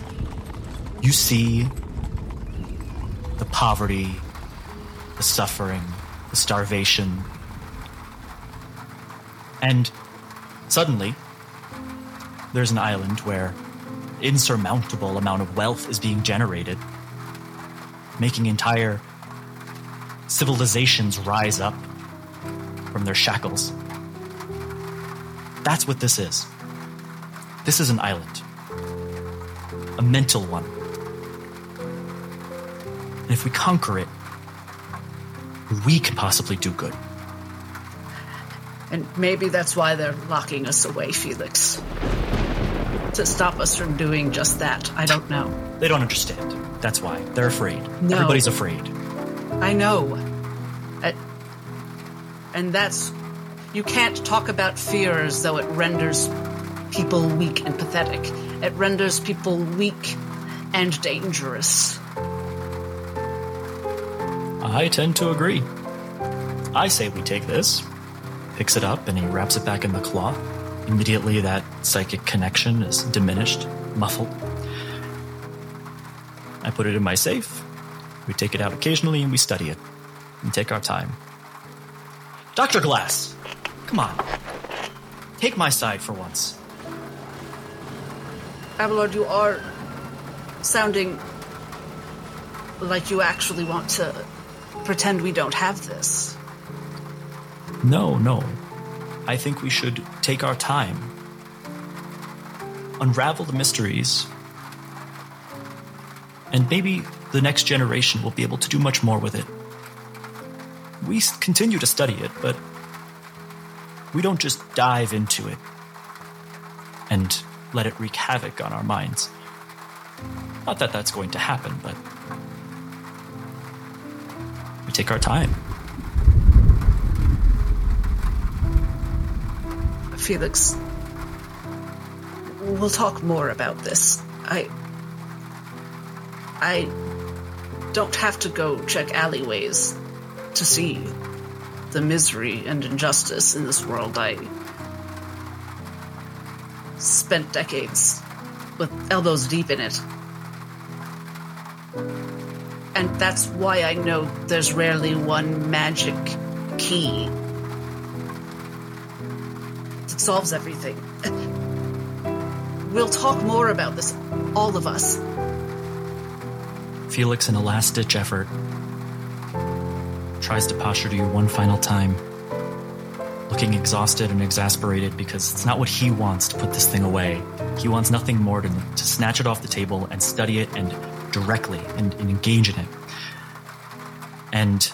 You see the poverty, the suffering, the starvation. And suddenly, there's an island where insurmountable amount of wealth is being generated, making entire civilizations rise up from their shackles. That's what this is. This is an island, a mental one. And if we conquer it, we can possibly do good. And maybe that's why they're locking us away, Felix. To stop us from doing just that. I don't know. They don't understand. That's why. They're afraid. No. Everybody's afraid. I know. Uh, and that's. You can't talk about fear as though it renders people weak and pathetic. It renders people weak and dangerous. I tend to agree. I say we take this, picks it up, and he wraps it back in the cloth. Immediately, that psychic connection is diminished, muffled. I put it in my safe. We take it out occasionally and we study it and take our time. Dr. Glass, come on. Take my side for once. Abelard, you are sounding like you actually want to pretend we don't have this. No, no. I think we should take our time, unravel the mysteries, and maybe the next generation will be able to do much more with it. We continue to study it, but we don't just dive into it and let it wreak havoc on our minds. Not that that's going to happen, but take our time. Felix, we'll talk more about this. I. I don't have to go check alleyways to see the misery and injustice in this world. I spent decades with elbows deep in it. And that's why I know there's rarely one magic key that solves everything. We'll talk more about this, all of us. Felix, in a last ditch effort, tries to posture to you one final time, looking exhausted and exasperated because it's not what he wants to put this thing away. He wants nothing more than to snatch it off the table and study it and directly and, and engage in it. And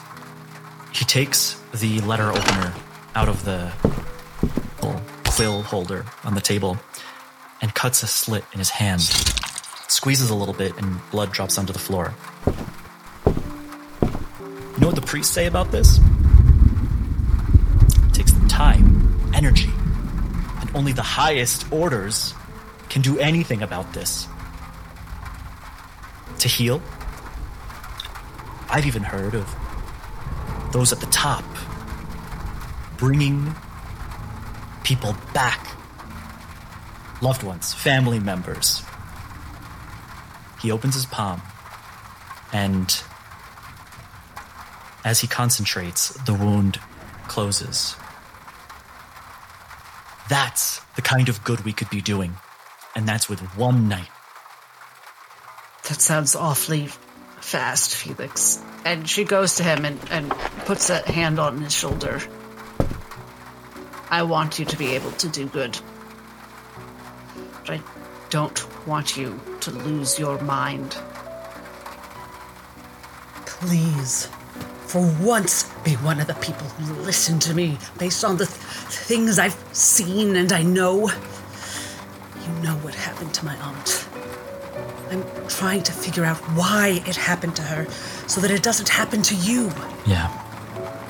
he takes the letter opener out of the quill holder on the table and cuts a slit in his hand squeezes a little bit, and blood drops onto the floor. You know what the priests say about this? It takes time, energy, and only the highest orders can do anything about this. To heal? I've even heard of those at the top bringing people back. Loved ones, family members, he opens his palm, and as he concentrates, the wound closes. That's the kind of good we could be doing, and that's with one night. That sounds awfully fast, Felix. And she goes to him and, and puts a hand on his shoulder. I want you to be able to do good. But I don't want you to lose your mind. Please, for once, be one of the people who listen to me based on the th- things I've seen and I know. You know what happened to my aunt. I'm trying to figure out why it happened to her so that it doesn't happen to you. Yeah,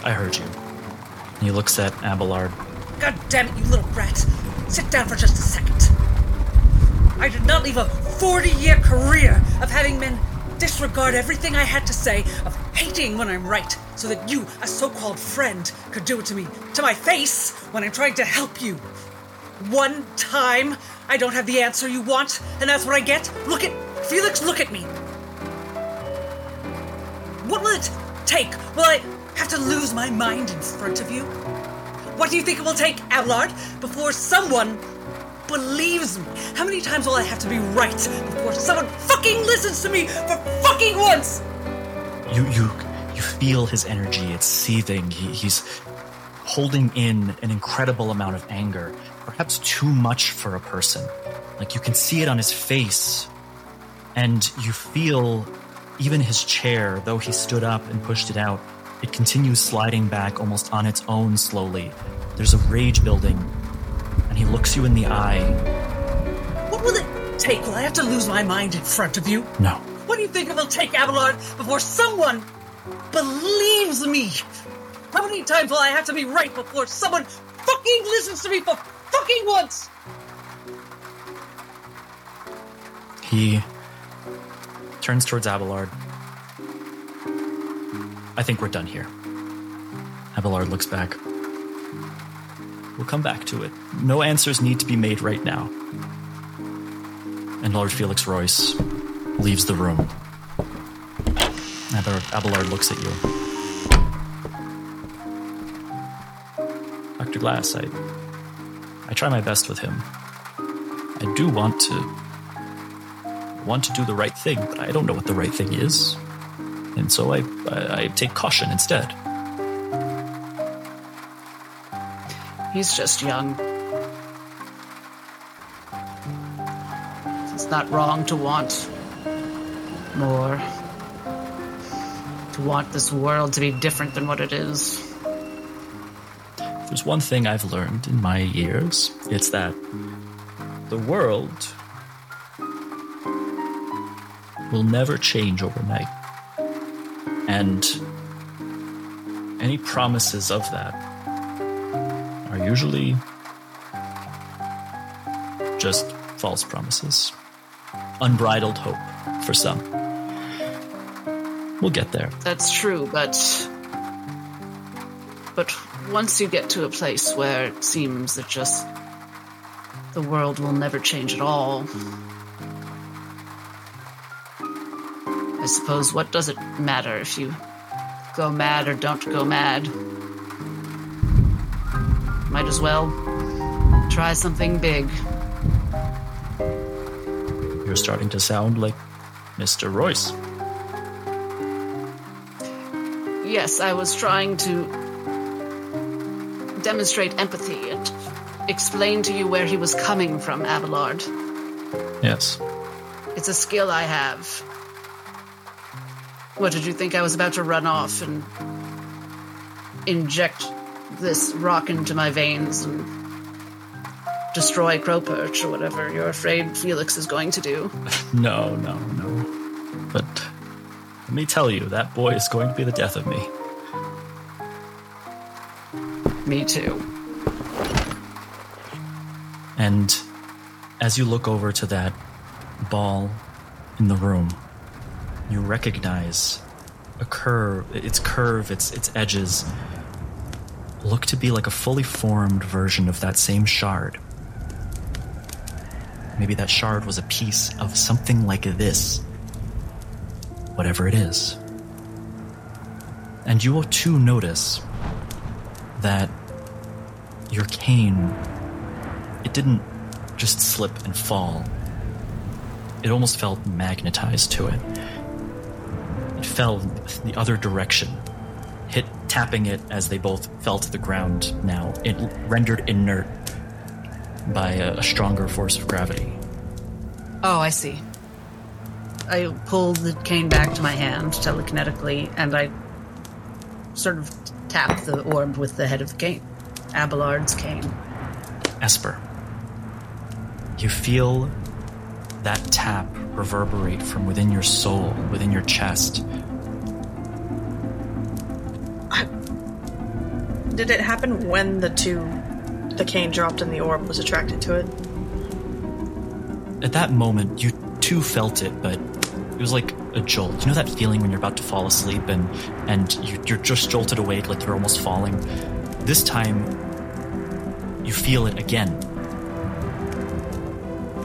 I heard you. He looks at Abelard. God damn it, you little brat. Sit down for just a second. I did not leave a 40 year career of having men disregard everything I had to say, of hating when I'm right, so that you, a so called friend, could do it to me, to my face, when I'm trying to help you. One time, I don't have the answer you want, and that's what I get? Look at. Felix, look at me. What will it take? Will I have to lose my mind in front of you? What do you think it will take, Abelard, before someone believes me? How many times will I have to be right before someone fucking listens to me for fucking once? You you you feel his energy. It's seething. He, he's holding in an incredible amount of anger, perhaps too much for a person. Like you can see it on his face, and you feel even his chair, though he stood up and pushed it out, it continues sliding back almost on its own slowly. There's a rage building, and he looks you in the eye. What will it take? Will I have to lose my mind in front of you? No, What do you think it will take, Abelard, before someone believes me? How many times will I have to be right before someone fucking listens to me for fucking once? He turns towards Abelard. I think we're done here. Abelard looks back. We'll come back to it. No answers need to be made right now. And Lord Felix Royce leaves the room. Abelard looks at you. Dr. Glass, I, I try my best with him. I do want to want to do the right thing, but I don't know what the right thing is. And so I, I, I take caution instead. He's just young. It's not wrong to want more. To want this world to be different than what it is. If there's one thing I've learned in my years, it's that the world will never change overnight. And any promises of that are usually just false promises. Unbridled hope for some. We'll get there. That's true, but. But once you get to a place where it seems that just. the world will never change at all. I suppose what does it matter if you go mad or don't go mad? Might as well try something big. You're starting to sound like Mr. Royce. Yes, I was trying to demonstrate empathy and explain to you where he was coming from, Abelard. Yes. It's a skill I have. What did you think I was about to run off and inject this rock into my veins and destroy Crowperch or whatever you're afraid Felix is going to do? No, no, no. But let me tell you, that boy is going to be the death of me. Me too. And as you look over to that ball in the room, you recognize a curve, its curve, its its edges look to be like a fully formed version of that same shard. Maybe that shard was a piece of something like this. Whatever it is. And you will too notice that your cane it didn't just slip and fall. It almost felt magnetized to it. Fell the other direction, hit tapping it as they both fell to the ground now, it rendered inert by a, a stronger force of gravity. Oh, I see. I pull the cane back to my hand telekinetically, and I sort of tap the orb with the head of the cane. Abelard's cane. Esper, you feel that tap reverberate from within your soul, within your chest. Did it happen when the two, the cane dropped and the orb was attracted to it? At that moment, you too felt it, but it was like a jolt. You know that feeling when you're about to fall asleep and and you, you're just jolted awake, like you're almost falling. This time, you feel it again.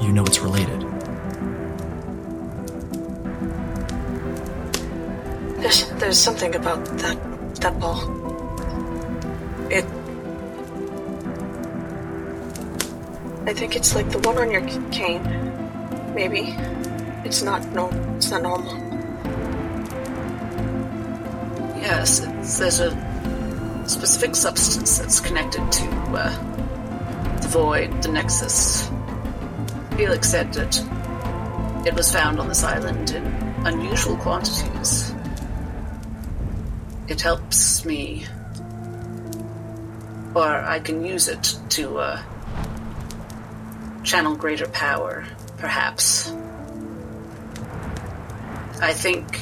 You know it's related. There's, something about that that ball. It. I think it's like the one on your cane. Maybe. It's not no. It's not normal. Yes, there's a specific substance that's connected to uh, the void, the nexus. Felix said that it was found on this island in unusual quantities. It helps me, or I can use it to uh, channel greater power, perhaps. I think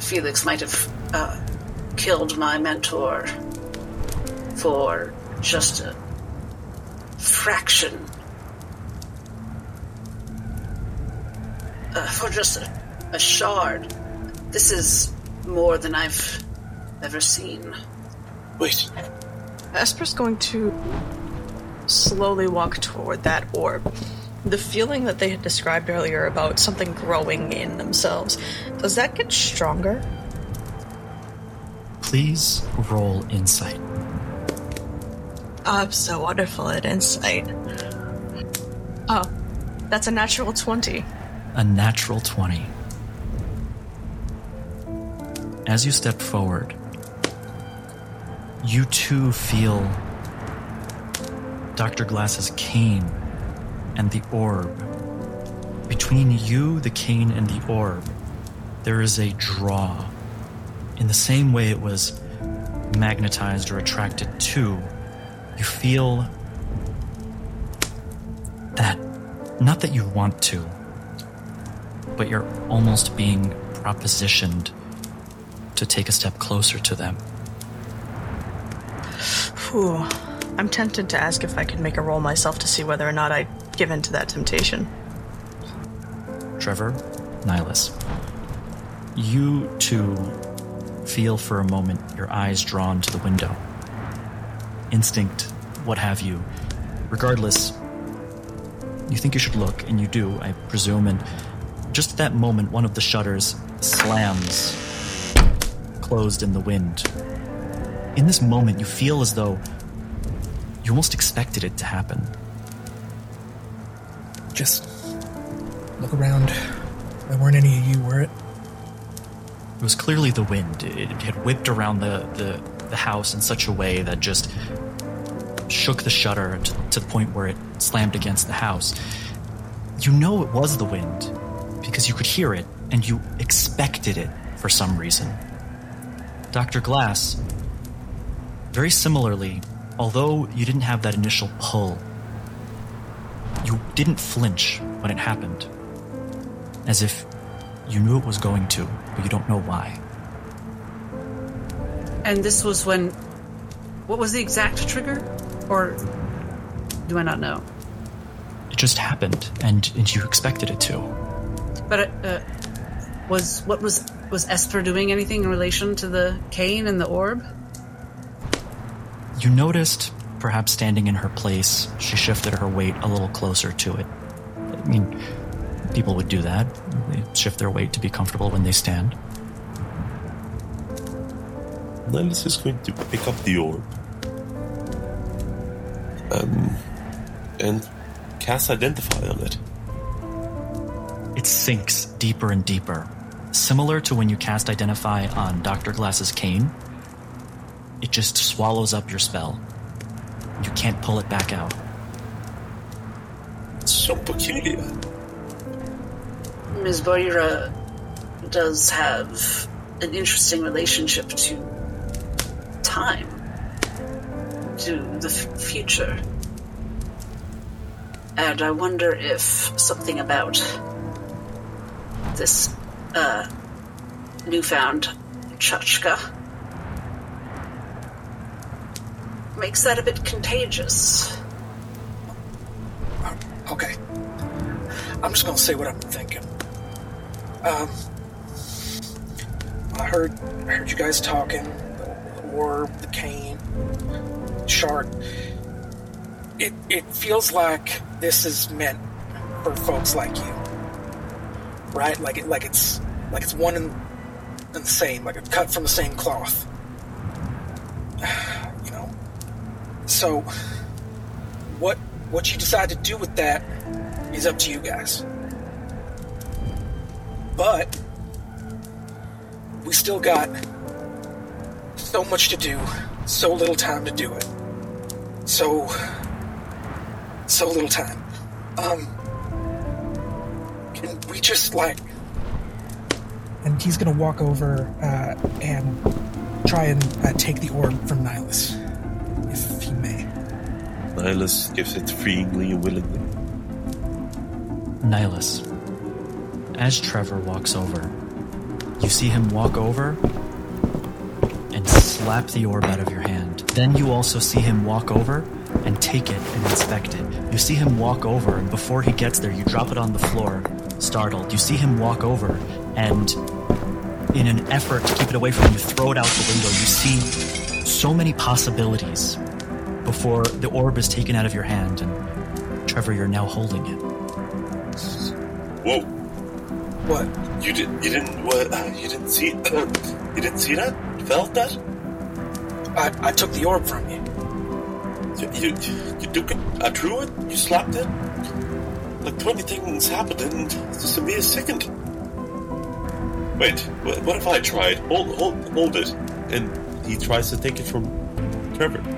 Felix might have uh, killed my mentor for just a fraction. Uh, for just a, a shard. This is more than I've ever seen. Wait, Esper's going to slowly walk toward that orb. The feeling that they had described earlier about something growing in themselves, does that get stronger? Please roll insight. I'm so wonderful at insight. Oh, that's a natural 20. A natural 20. As you step forward, you too feel Dr. Glass's cane and the orb. Between you, the cane, and the orb, there is a draw. In the same way it was magnetized or attracted to, you feel that, not that you want to, but you're almost being propositioned to take a step closer to them. Whew. I'm tempted to ask if I can make a roll myself to see whether or not I give in to that temptation. Trevor, Nihilus, you too feel for a moment your eyes drawn to the window. Instinct, what have you. Regardless, you think you should look, and you do, I presume, and just at that moment, one of the shutters slams closed in the wind. In this moment, you feel as though you almost expected it to happen. Just look around. There weren't any of you, were it? It was clearly the wind. It had whipped around the, the, the house in such a way that just shook the shutter to, to the point where it slammed against the house. You know it was the wind because you could hear it and you expected it for some reason. Dr. Glass, very similarly, although you didn't have that initial pull, you didn't flinch when it happened. As if you knew it was going to, but you don't know why. And this was when. What was the exact trigger? Or do I not know? It just happened, and, and you expected it to. But uh, was what was was Esper doing anything in relation to the cane and the orb? You noticed, perhaps standing in her place, she shifted her weight a little closer to it. I mean, people would do that. They shift their weight to be comfortable when they stand. Nihilus is going to pick up the orb. Um, and cast Identify on it. It sinks deeper and deeper. Similar to when you cast Identify on Dr. Glass's cane, it just swallows up your spell. You can't pull it back out. It's so peculiar. Ms. Boira does have an interesting relationship to time, to the f- future. And I wonder if something about this uh, newfound Chachka makes that a bit contagious. Okay. I'm just gonna say what I'm thinking. Um, I heard, I heard you guys talking. The orb, the cane, shark. It it feels like this is meant for folks like you, right? Like it, like it's like it's one and, and the same, like it's cut from the same cloth. So, what what you decide to do with that is up to you guys. But we still got so much to do, so little time to do it. So so little time. Um can we just like and he's gonna walk over uh, and try and uh, take the orb from Nihilus. Nihilus gives it freely and willingly. Nihilus, as Trevor walks over, you see him walk over and slap the orb out of your hand. Then you also see him walk over and take it and inspect it. You see him walk over, and before he gets there, you drop it on the floor, startled. You see him walk over, and in an effort to keep it away from you, throw it out the window. You see so many possibilities before the orb is taken out of your hand, and Trevor, you're now holding it. Whoa! What? You did? You didn't? What? Uh, you didn't see? you didn't see that? Felt that? I, I took the orb from you. You, you, you took it? I drew it? You slapped it? Like twenty things happened in just a mere second. Wait, what, what if I tried? Hold, hold, hold it. And he tries to take it from Trevor.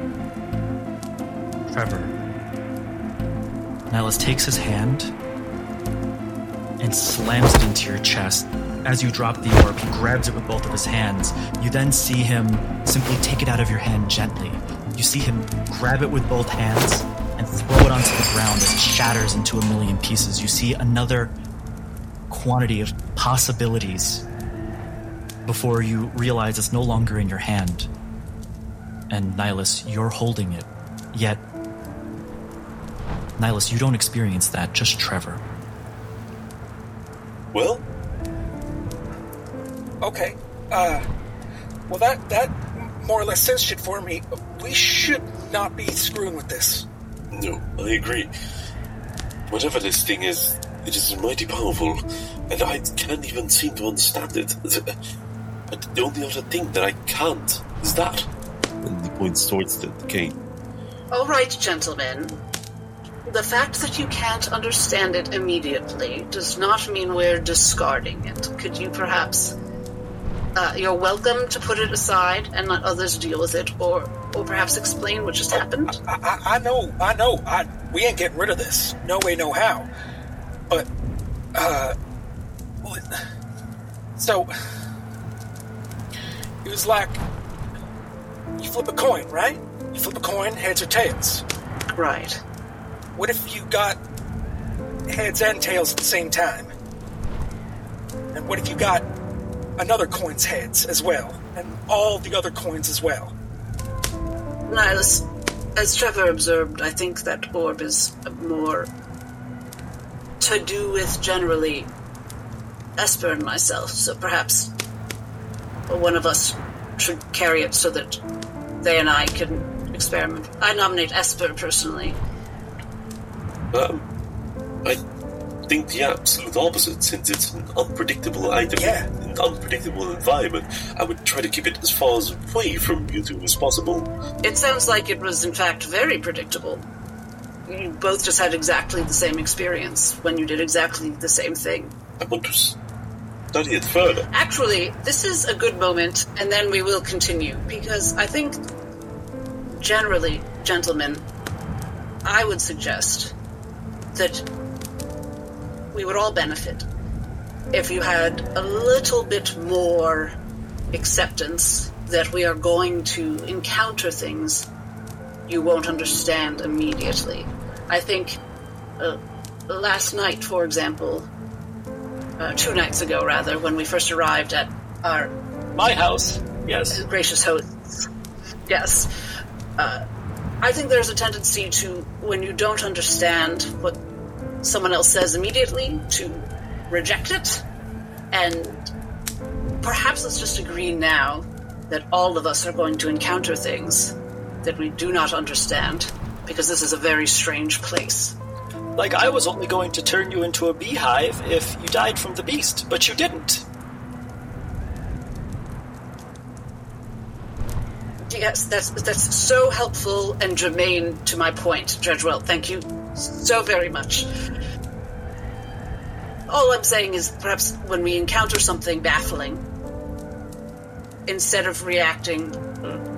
Trevor. Nihilus takes his hand and slams it into your chest. As you drop the orb, he grabs it with both of his hands. You then see him simply take it out of your hand gently. You see him grab it with both hands and throw it onto the ground as it shatters into a million pieces. You see another quantity of possibilities before you realize it's no longer in your hand. And Nihilus, you're holding it. Yet, Nihilus, you don't experience that, just Trevor. Well, Okay. Uh, well, that that more or less says shit for me. We should not be screwing with this. no, I agree. Whatever this thing is, it is mighty powerful, and I can't even seem to understand it. But the only other thing that I can't is that. And he points towards the, the cane. All right, gentlemen. The fact that you can't understand it immediately does not mean we're discarding it. Could you perhaps. Uh, you're welcome to put it aside and let others deal with it, or, or perhaps explain what just happened. I, I, I know, I know. I we ain't getting rid of this. No way, no how. But, uh, so it was like you flip a coin, right? You flip a coin, heads or tails. Right. What if you got heads and tails at the same time? And what if you got another coin's heads as well, and all the other coins as well? Nihilus, as Trevor observed, I think that orb is more to do with generally Esper and myself, so perhaps one of us should carry it so that they and I can experiment. I nominate Esper personally. Um, I think the absolute opposite, since it's an unpredictable item Yeah. in an unpredictable environment. I would try to keep it as far away from you two as possible. It sounds like it was, in fact, very predictable. You both just had exactly the same experience when you did exactly the same thing. I want to study it further. Actually, this is a good moment, and then we will continue because I think, generally, gentlemen, I would suggest that we would all benefit if you had a little bit more acceptance that we are going to encounter things you won't understand immediately. I think uh, last night, for example, uh, two nights ago, rather, when we first arrived at our My house. Yes. gracious hosts. Yes. Uh, I think there's a tendency to, when you don't understand what someone else says immediately, to reject it. And perhaps let's just agree now that all of us are going to encounter things that we do not understand, because this is a very strange place. Like I was only going to turn you into a beehive if you died from the beast, but you didn't. Yes, that's that's so helpful and germane to my point, Dredgewell. Thank you so very much. All I'm saying is perhaps when we encounter something baffling, instead of reacting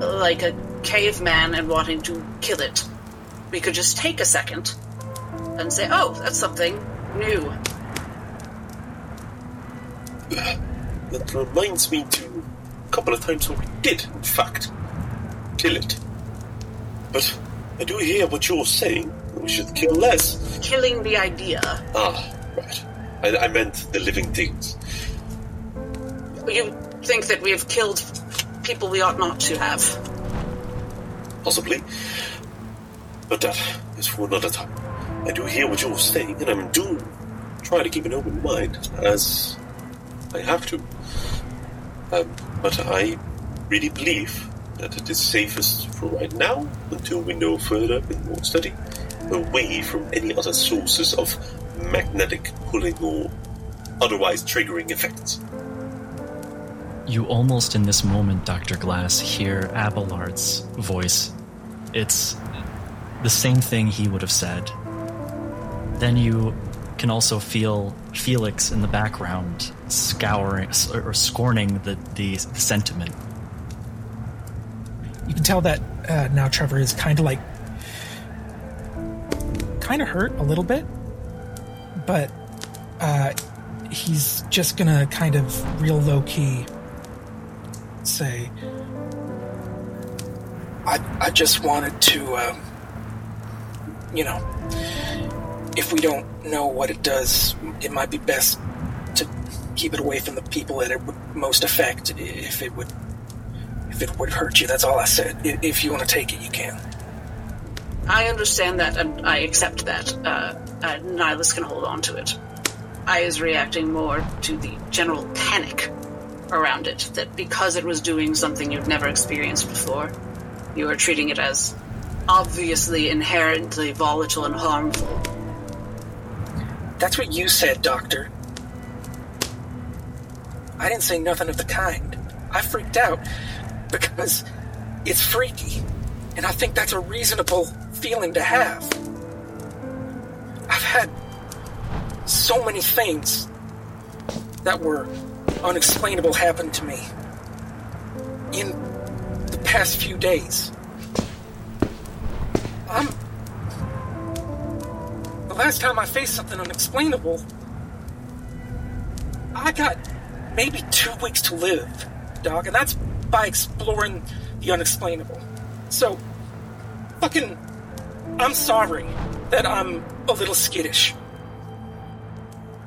like a caveman and wanting to kill it, we could just take a second and say, "Oh, that's something new." That reminds me to a couple of times when we did, in fact, kill it. But I do hear what you're saying. We should kill less. Killing the idea. Ah, right. I, I meant the living things. You think that we have killed people we ought not to have? Possibly. But that is for another time. I do hear what you're saying, and I'm do try to keep an open mind, as I have to. Um, but I really believe that it is safest for right now, until we know further and more study, away from any other sources of magnetic pulling or otherwise triggering effects. You almost in this moment, Dr. Glass, hear Abelard's voice. It's the same thing he would have said. Then you can also feel Felix in the background scouring or scorning the, the, the sentiment. You can tell that uh, now Trevor is kind of like, kind of hurt a little bit, but uh, he's just gonna kind of real low key say, I, I just wanted to, um, you know, if we don't know what it does, it might be best to keep it away from the people that it would most affect if it would if it would hurt you. That's all I said. If you want to take it, you can. I understand that and I accept that. Uh, uh, Nihilus can hold on to it. I is reacting more to the general panic around it, that because it was doing something you've never experienced before, you are treating it as obviously inherently volatile and harmful. That's what you said, Doctor. I didn't say nothing of the kind. I freaked out because it's freaky, and I think that's a reasonable feeling to have. I've had so many things that were unexplainable happen to me in the past few days. I'm the last time I faced something unexplainable, I got maybe two weeks to live, dog, and that's by exploring the unexplainable. So, fucking, I'm sorry that I'm a little skittish.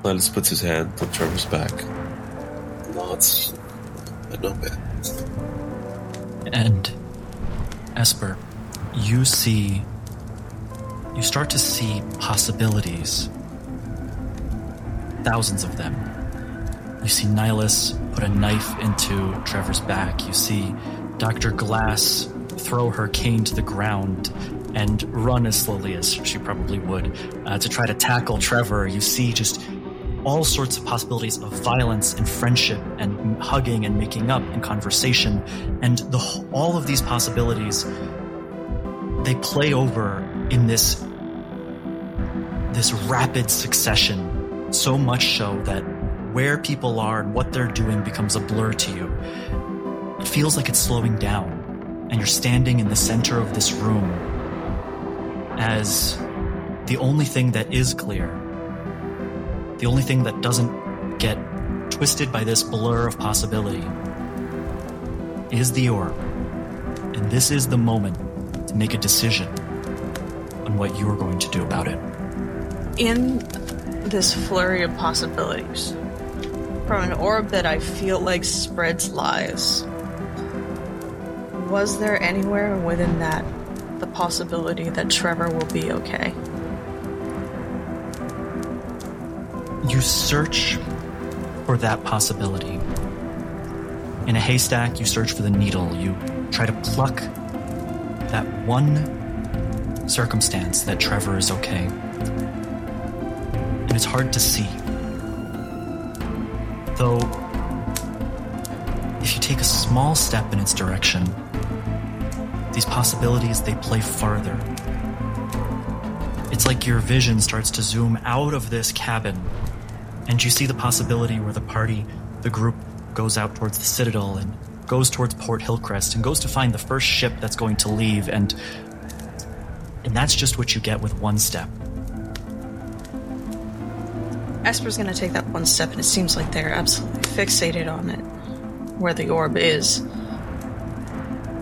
Nihilus puts his hand on Trevor's back. Nods. Not bad. And Esper, you see, you start to see possibilities. Thousands of them. You see Nihilus put a knife into Trevor's back. You see Dr. Glass throw her cane to the ground and run as slowly as she probably would uh, to try to tackle Trevor. You see just all sorts of possibilities of violence and friendship and hugging and making up and conversation. And the all of these possibilities they play over in this this rapid succession. So much so that where people are and what they're doing becomes a blur to you. It feels like it's slowing down and you're standing in the center of this room as the only thing that is clear the only thing that doesn't get twisted by this blur of possibility is the orb. And this is the moment to make a decision on what you are going to do about it. In this flurry of possibilities, from an orb that I feel like spreads lies. Was there anywhere within that the possibility that Trevor will be okay? You search for that possibility. In a haystack, you search for the needle. You try to pluck that one circumstance that Trevor is okay. And it's hard to see. Though, if you take a small step in its direction, these possibilities they play farther. It's like your vision starts to zoom out of this cabin, and you see the possibility where the party, the group, goes out towards the citadel and goes towards Port Hillcrest and goes to find the first ship that's going to leave, and and that's just what you get with one step. Esper's gonna take that one step, and it seems like they're absolutely fixated on it, where the orb is.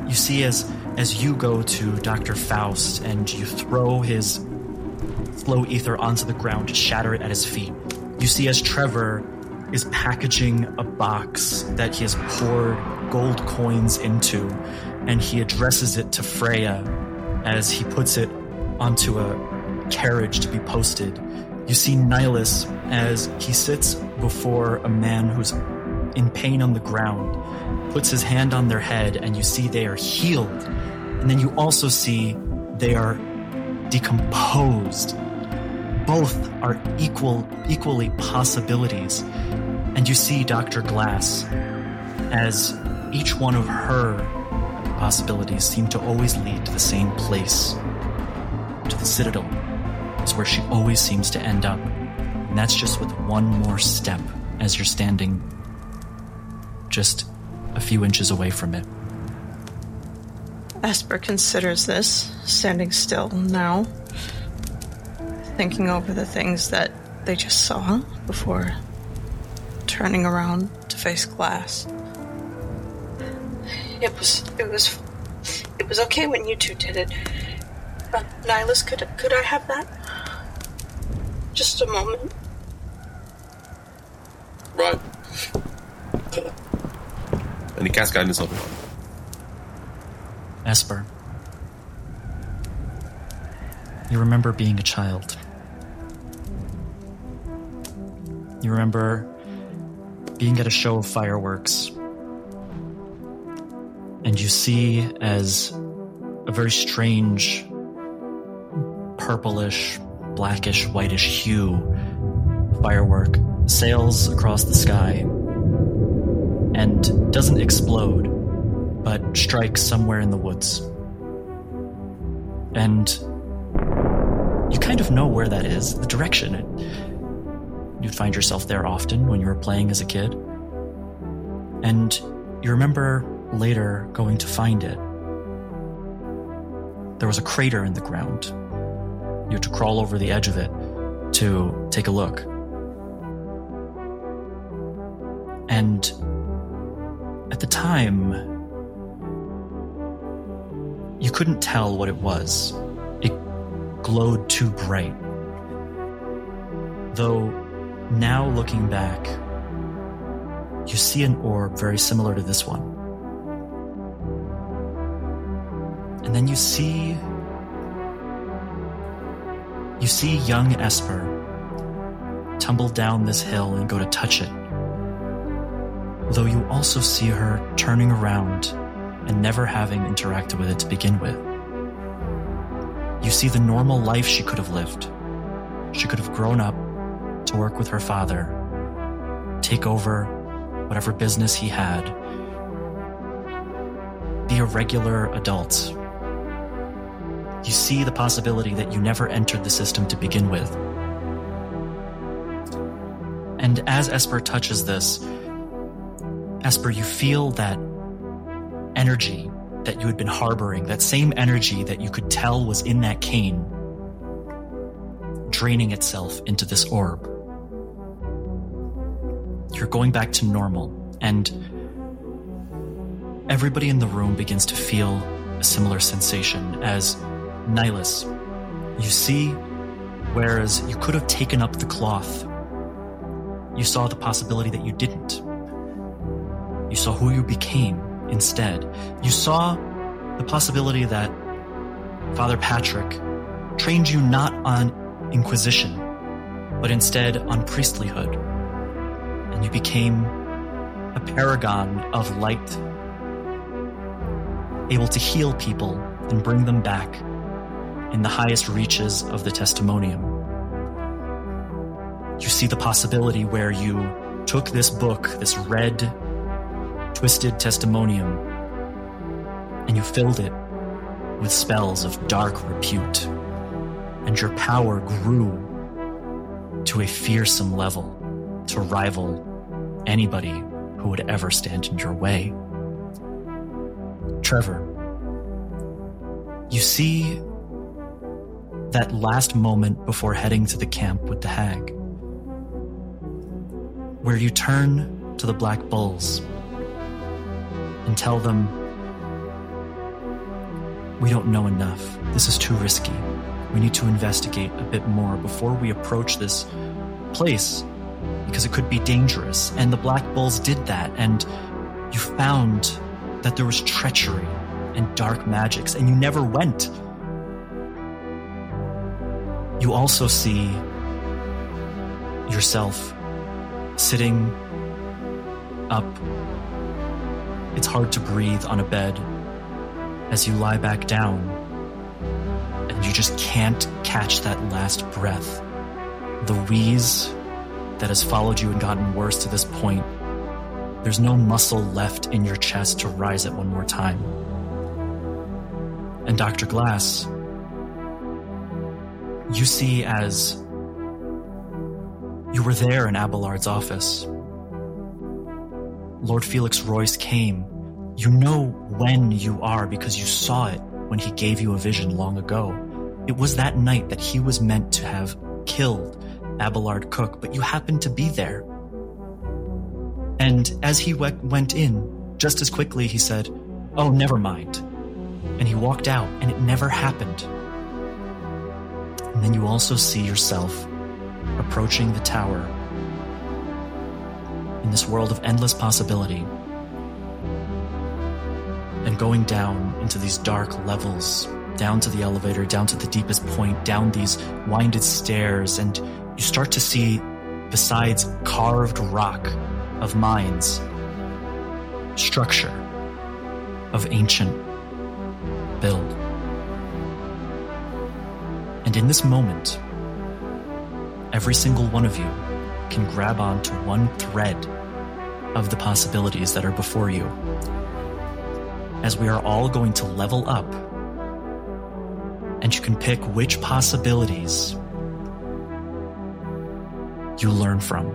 You see as as you go to Dr. Faust and you throw his flow ether onto the ground to shatter it at his feet. You see as Trevor is packaging a box that he has poured gold coins into, and he addresses it to Freya as he puts it onto a carriage to be posted. You see Nihilus as he sits before a man who's in pain on the ground, puts his hand on their head, and you see they are healed. And then you also see they are decomposed. Both are equal, equally possibilities. And you see Dr. Glass as each one of her possibilities seem to always lead to the same place, to the Citadel. Is where she always seems to end up. And that's just with one more step as you're standing just a few inches away from it. Esper considers this, standing still now, thinking over the things that they just saw before turning around to face Glass. It was, it was, it was okay when you two did it. But Nihilus, could could I have that? Just a moment. Right. And he casts guidance on him. Esper. You remember being a child. You remember being at a show of fireworks. And you see as a very strange, purplish, blackish, whitish hue firework sails across the sky and doesn't explode, but strikes somewhere in the woods. And you kind of know where that is, the direction. You'd find yourself there often when you were playing as a kid. And you remember later going to find it. There was a crater in the ground. You had to crawl over the edge of it to take a look. And at the time, you couldn't tell what it was. It glowed too bright. Though, now looking back, you see an orb very similar to this one. And then you see. You see young Esper tumble down this hill and go to touch it. Though you also see her turning around and never having interacted with it to begin with. You see the normal life she could have lived. She could have grown up to work with her father, take over whatever business he had, be a regular adult. You see the possibility that you never entered the system to begin with. And as Esper touches this, Esper, you feel that energy that you had been harboring, that same energy that you could tell was in that cane, draining itself into this orb. You're going back to normal, and everybody in the room begins to feel a similar sensation as Nihilus. You see, whereas you could have taken up the cloth you saw the possibility that you didn't. You saw who you became instead. You saw the possibility that Father Patrick trained you not on Inquisition, but instead on priestlyhood. And you became a paragon of light, able to heal people and bring them back in the highest reaches of the testimonium. You see the possibility where you took this book, this red, twisted testimonium, and you filled it with spells of dark repute. And your power grew to a fearsome level to rival anybody who would ever stand in your way. Trevor, you see that last moment before heading to the camp with the hag, where you turn to the Black Bulls and tell them, We don't know enough. This is too risky. We need to investigate a bit more before we approach this place because it could be dangerous. And the Black Bulls did that, and you found that there was treachery and dark magics, and you never went. You also see yourself sitting up. It's hard to breathe on a bed as you lie back down, and you just can't catch that last breath. The wheeze that has followed you and gotten worse to this point. There's no muscle left in your chest to rise it one more time. And Dr. Glass, you see as you were there in Abelard's office. Lord Felix Royce came. You know when you are because you saw it when he gave you a vision long ago. It was that night that he was meant to have killed Abelard Cook, but you happened to be there. And as he we- went in, just as quickly he said, Oh, never mind. And he walked out, and it never happened. And then you also see yourself approaching the tower in this world of endless possibility and going down into these dark levels, down to the elevator, down to the deepest point, down these winded stairs, and you start to see, besides carved rock of mines, structure of ancient build. And in this moment, every single one of you can grab onto one thread of the possibilities that are before you. As we are all going to level up, and you can pick which possibilities you learn from.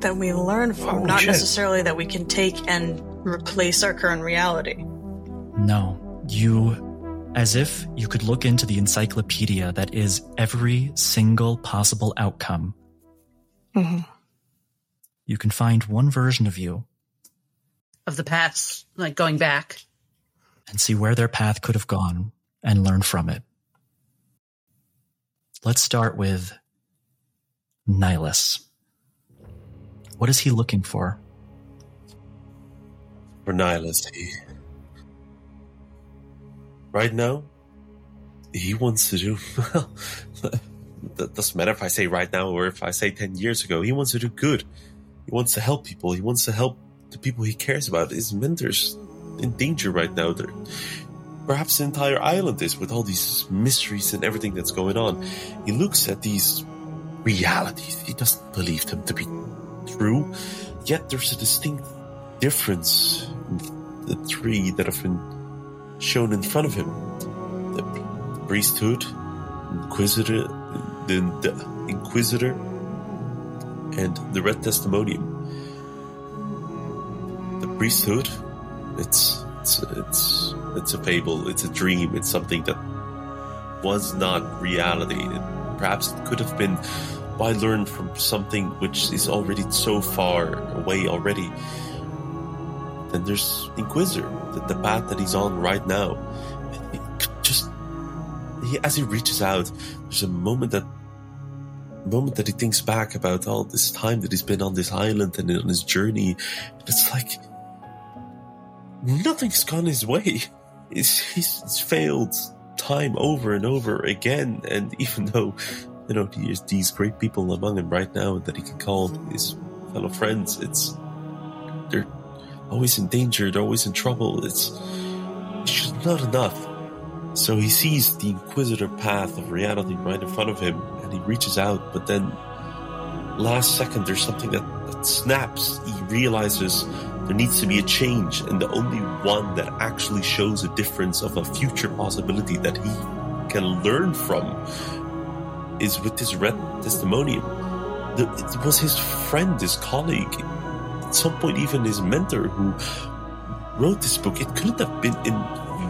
That we learn from, Holy not shit. necessarily that we can take and replace our current reality. No, you, as if you could look into the encyclopedia that is every single possible outcome. Mm-hmm. You can find one version of you Of the past, like going back. and see where their path could have gone and learn from it. Let's start with Nihilus. What is he looking for? For Nihilus, he. Right now, he wants to do. Well, that doesn't matter if I say right now or if I say 10 years ago. He wants to do good. He wants to help people. He wants to help the people he cares about. His mentors in danger right now. They're, perhaps the entire island is with all these mysteries and everything that's going on. He looks at these realities. He doesn't believe them to be true. Yet there's a distinct difference in the three that have been shown in front of him. The priesthood, inquisitor, the, the inquisitor, and the red testimonium. The priesthood, it's it's it's it's a fable, it's a dream, it's something that was not reality. It, perhaps it could have been. Why learn from something which is already so far away already? Then there's Inquisitor, the, the path that he's on right now. He just he, as he reaches out, there's a moment that moment that he thinks back about all this time that he's been on this island and on his journey, it's like nothing's gone his way. He's, he's failed time over and over again, and even though you know there's these great people among him right now that he can call his fellow friends, it's they're always in danger, they're always in trouble. It's, it's just not enough. So he sees the inquisitor path of reality right in front of him and he reaches out, but then last second there's something that, that snaps. He realizes there needs to be a change, and the only one that actually shows a difference of a future possibility that he can learn from is with this red testimonium. The, it was his friend, his colleague, at some point even his mentor who wrote this book. It couldn't have been in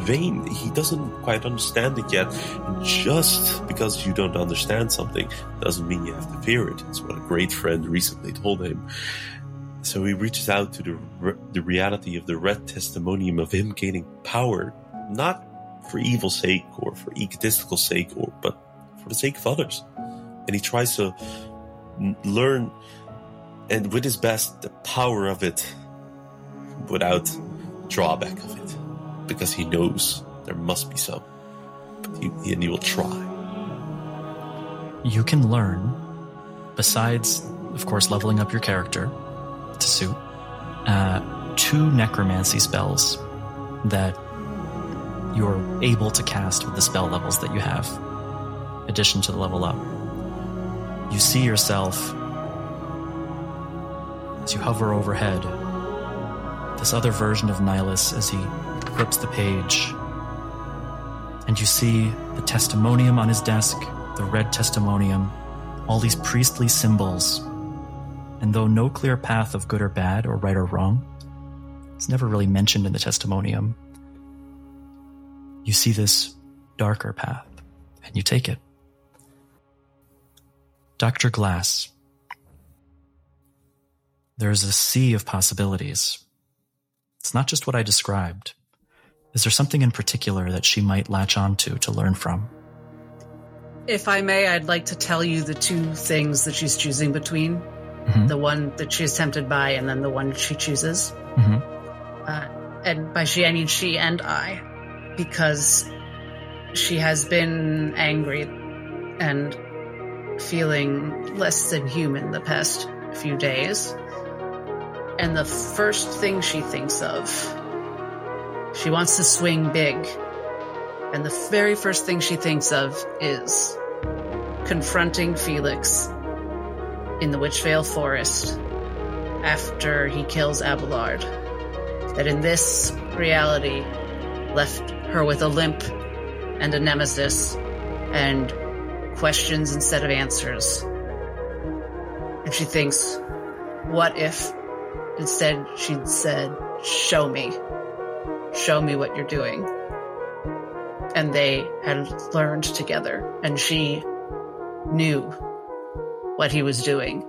vain. He doesn't quite understand it yet. And just because you don't understand something doesn't mean you have to fear it. It's what a great friend recently told him. So he reaches out to the, the reality of the red testimonium of him gaining power, not for evil sake or for egotistical sake, or but for the sake of others. And he tries to learn, and with his best, the power of it without drawback of it because he knows there must be some. He, and he will try. You can learn, besides, of course, leveling up your character to suit, uh, two necromancy spells that you're able to cast with the spell levels that you have, addition to the level up. You see yourself you hover overhead, this other version of Nihilus as he flips the page, and you see the testimonium on his desk, the red testimonium, all these priestly symbols. And though no clear path of good or bad or right or wrong, it's never really mentioned in the testimonium, you see this darker path and you take it. Dr. Glass, there's a sea of possibilities. It's not just what I described. Is there something in particular that she might latch onto to learn from? If I may, I'd like to tell you the two things that she's choosing between Mhm. the one that she's tempted by, and then the one she chooses. Mhm. Uh, and by she, I mean she and I, because she has been angry and feeling less than human the past few days. And the first thing she thinks of, she wants to swing big. And the very first thing she thinks of is confronting Felix in the Witchvale Forest after he kills Abelard. That in this reality left her with a limp and a nemesis and questions instead of answers. And she thinks, what if instead she'd said, show me, show me what you're doing. And they had learned together and she knew what he was doing.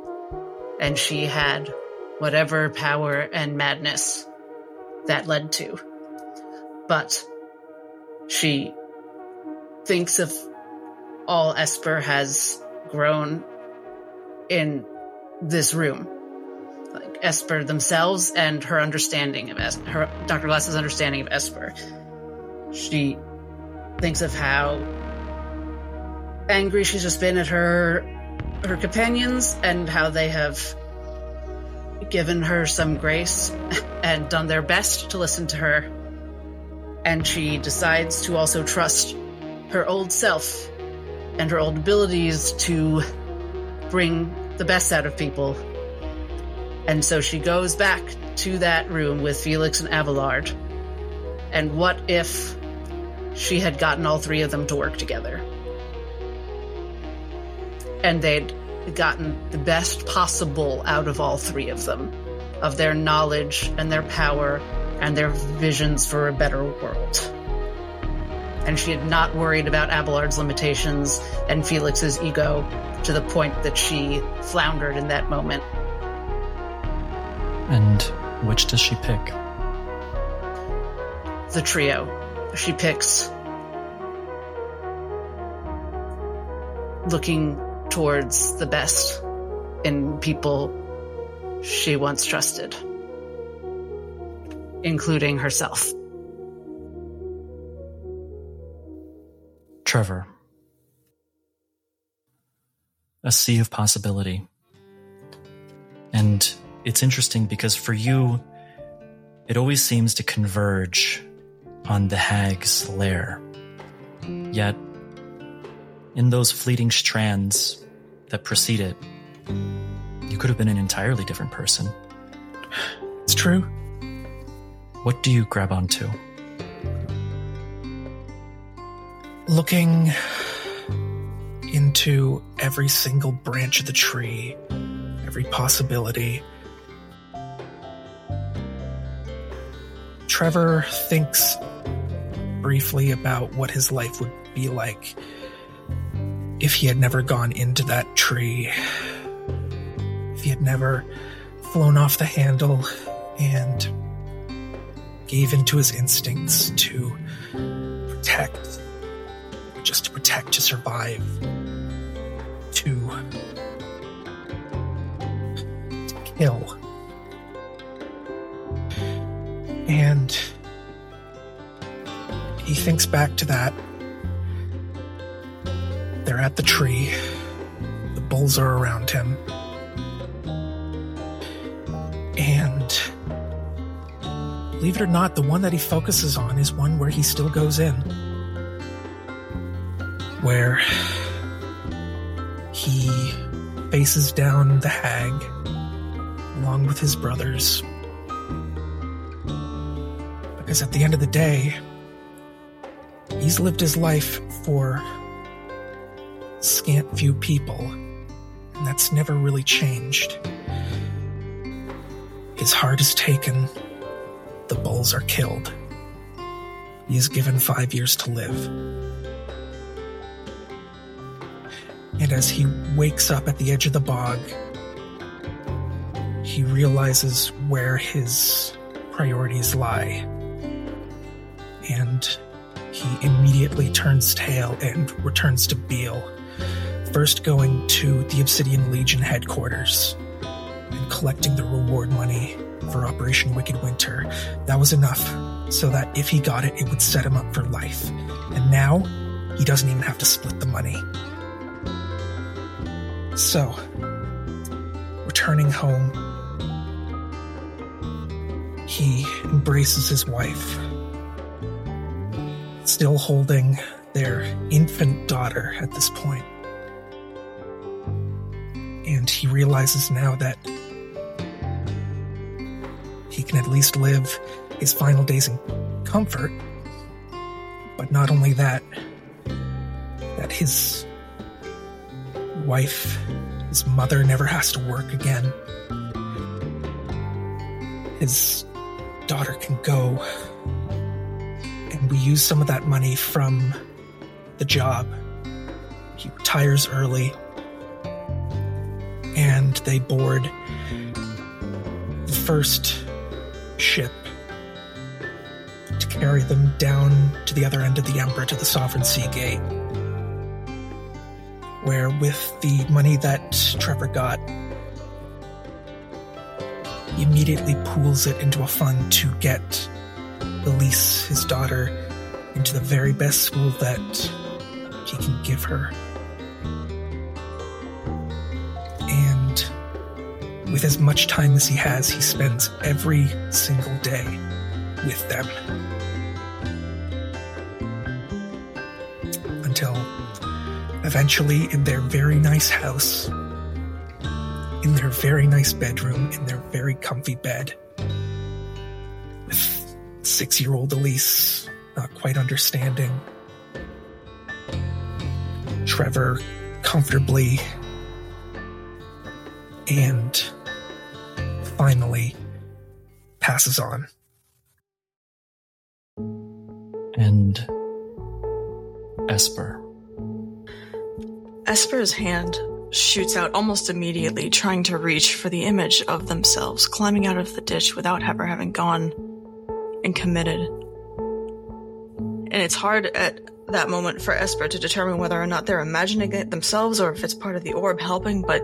And she had whatever power and madness that led to. But she thinks of all Esper has grown in this room. Esper themselves and her understanding of her, Dr. Glass's understanding of Esper. She thinks of how angry she's just been at her her companions and how they have given her some grace and done their best to listen to her. And she decides to also trust her old self and her old abilities to bring the best out of people. And so she goes back to that room with Felix and Abelard. And what if she had gotten all three of them to work together? and they'd gotten the best possible out of all three of them of their knowledge and their power and their visions for a better world. And she had not worried about Abelard's limitations and Felix's ego to the point that she floundered in that moment. And which does she pick? The trio. She picks looking towards the best in people she once trusted, including herself. Trevor. A sea of possibility. And it's interesting because for you, it always seems to converge on the hag's lair. Yet, in those fleeting strands that precede it, you could have been an entirely different person. It's true. What do you grab onto? Looking into every single branch of the tree, every possibility. Trevor thinks briefly about what his life would be like if he had never gone into that tree, if he had never flown off the handle and gave into his instincts to protect, just to protect, to survive, to, to kill. And he thinks back to that there at the tree. The bulls are around him. And believe it or not, the one that he focuses on is one where he still goes in. Where he faces down the hag along with his brothers. Because at the end of the day, he's lived his life for scant few people, and that's never really changed. His heart is taken, the bulls are killed. He is given five years to live. And as he wakes up at the edge of the bog, he realizes where his priorities lie. Immediately turns tail and returns to Beale first going to the Obsidian Legion headquarters and collecting the reward money for Operation Wicked Winter. That was enough so that if he got it, it would set him up for life. And now, he doesn't even have to split the money. So, returning home, he embraces his wife, still holding their infant daughter at this point and he realizes now that he can at least live his final days in comfort. But not only that, that his wife, his mother, never has to work again. His daughter can go, and we use some of that money from the job. He retires early and they board the first ship to carry them down to the other end of the Emperor to the Sovereign Sea Gate. Where, with the money that Trevor got, he immediately pools it into a fund to get Elise, his daughter, into the very best school that he can give her. And with as much time as he has, he spends every single day with them. Until eventually, in their very nice house, in their very nice bedroom, in their very comfy bed, six year old Elise not quite understanding, Trevor comfortably and finally passes on. And Esper. Esper's hand shoots out almost immediately, trying to reach for the image of themselves climbing out of the ditch without ever having gone and committed. And it's hard at that moment for Esper to determine whether or not they're imagining it themselves or if it's part of the orb helping, but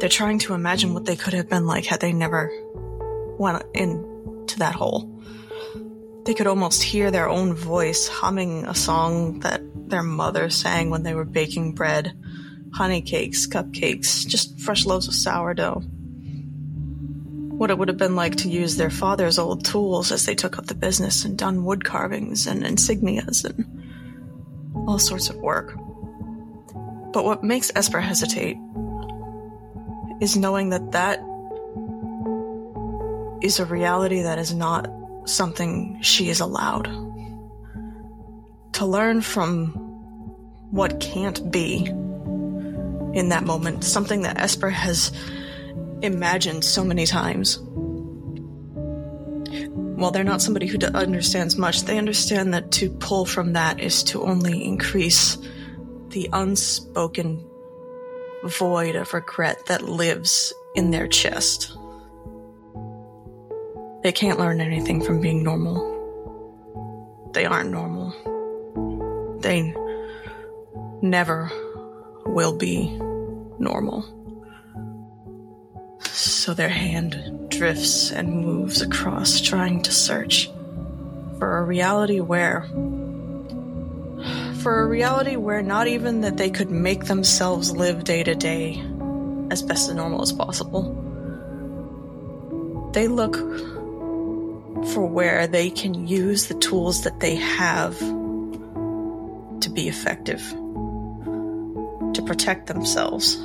they're trying to imagine what they could have been like had they never went into that hole. They could almost hear their own voice humming a song that their mother sang when they were baking bread honey cakes, cupcakes, just fresh loaves of sourdough. What it would have been like to use their father's old tools as they took up the business and done wood carvings and insignias and all sorts of work. But what makes Esper hesitate is knowing that that is a reality that is not something she is allowed. To learn from what can't be in that moment, something that Esper has imagined so many times. While they're not somebody who understands much, they understand that to pull from that is to only increase the unspoken void of regret that lives in their chest. They can't learn anything from being normal. They aren't normal. They never will be normal. So their hand drifts and moves across, trying to search for a reality where. For a reality where not even that they could make themselves live day to day as best as normal as possible. They look for where they can use the tools that they have to be effective, to protect themselves,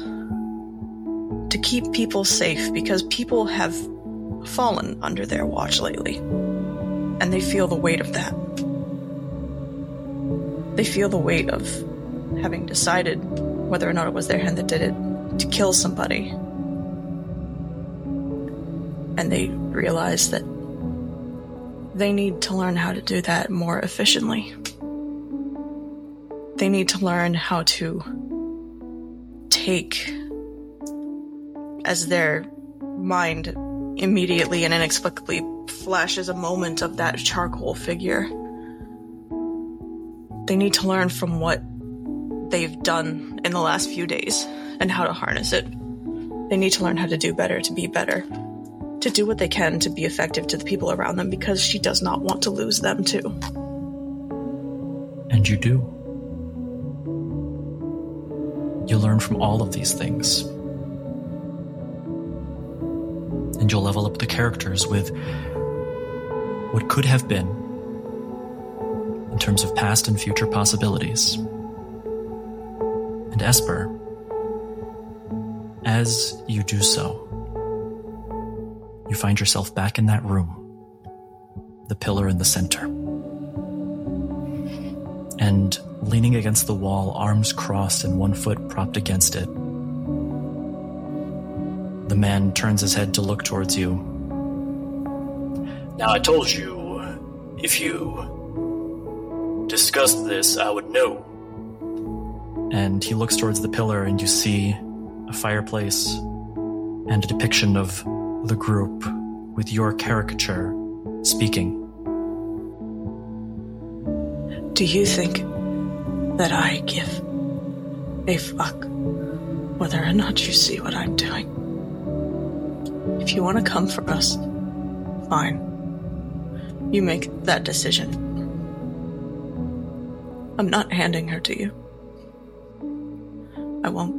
to keep people safe because people have fallen under their watch lately. And they feel the weight of that. They feel the weight of having decided whether or not it was their hand that did it to kill somebody. And they realize that they need to learn how to do that more efficiently. They need to learn how to take as their mind immediately and inexplicably flashes a moment of that charcoal figure. They need to learn from what they've done in the last few days and how to harness it. They need to learn how to do better to be better to do what they can to be effective to the people around them because she does not want to lose them too. And you do. You learn from all of these things. And you'll level up the characters with what could have been in terms of past and future possibilities. And Esper, as you do so, you find yourself back in that room, the pillar in the center. And leaning against the wall, arms crossed and one foot propped against it, the man turns his head to look towards you. Now, I told you, if you discussed this, I would know. And he looks towards the pillar, and you see a fireplace and a depiction of the group with your caricature speaking. Do you think that I give a fuck whether or not you see what I'm doing? If you want to come for us, fine. You make that decision. I'm not handing her to you. I won't.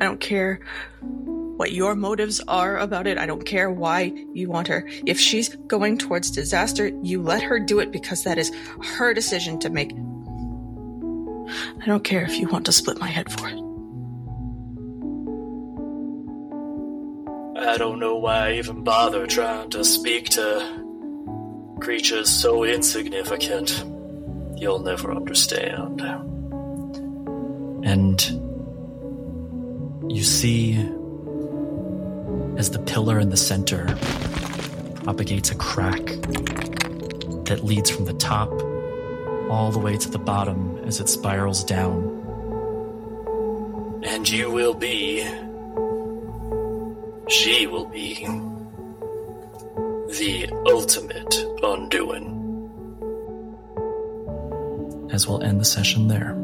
I don't care what your motives are about it. I don't care why you want her. If she's going towards disaster, you let her do it because that is her decision to make. I don't care if you want to split my head for it. I don't know why I even bother trying to speak to creatures so insignificant. You'll never understand. And you see as the pillar in the center propagates a crack that leads from the top all the way to the bottom as it spirals down. And you will be. She will be. The ultimate undoing. as we'll end the session there.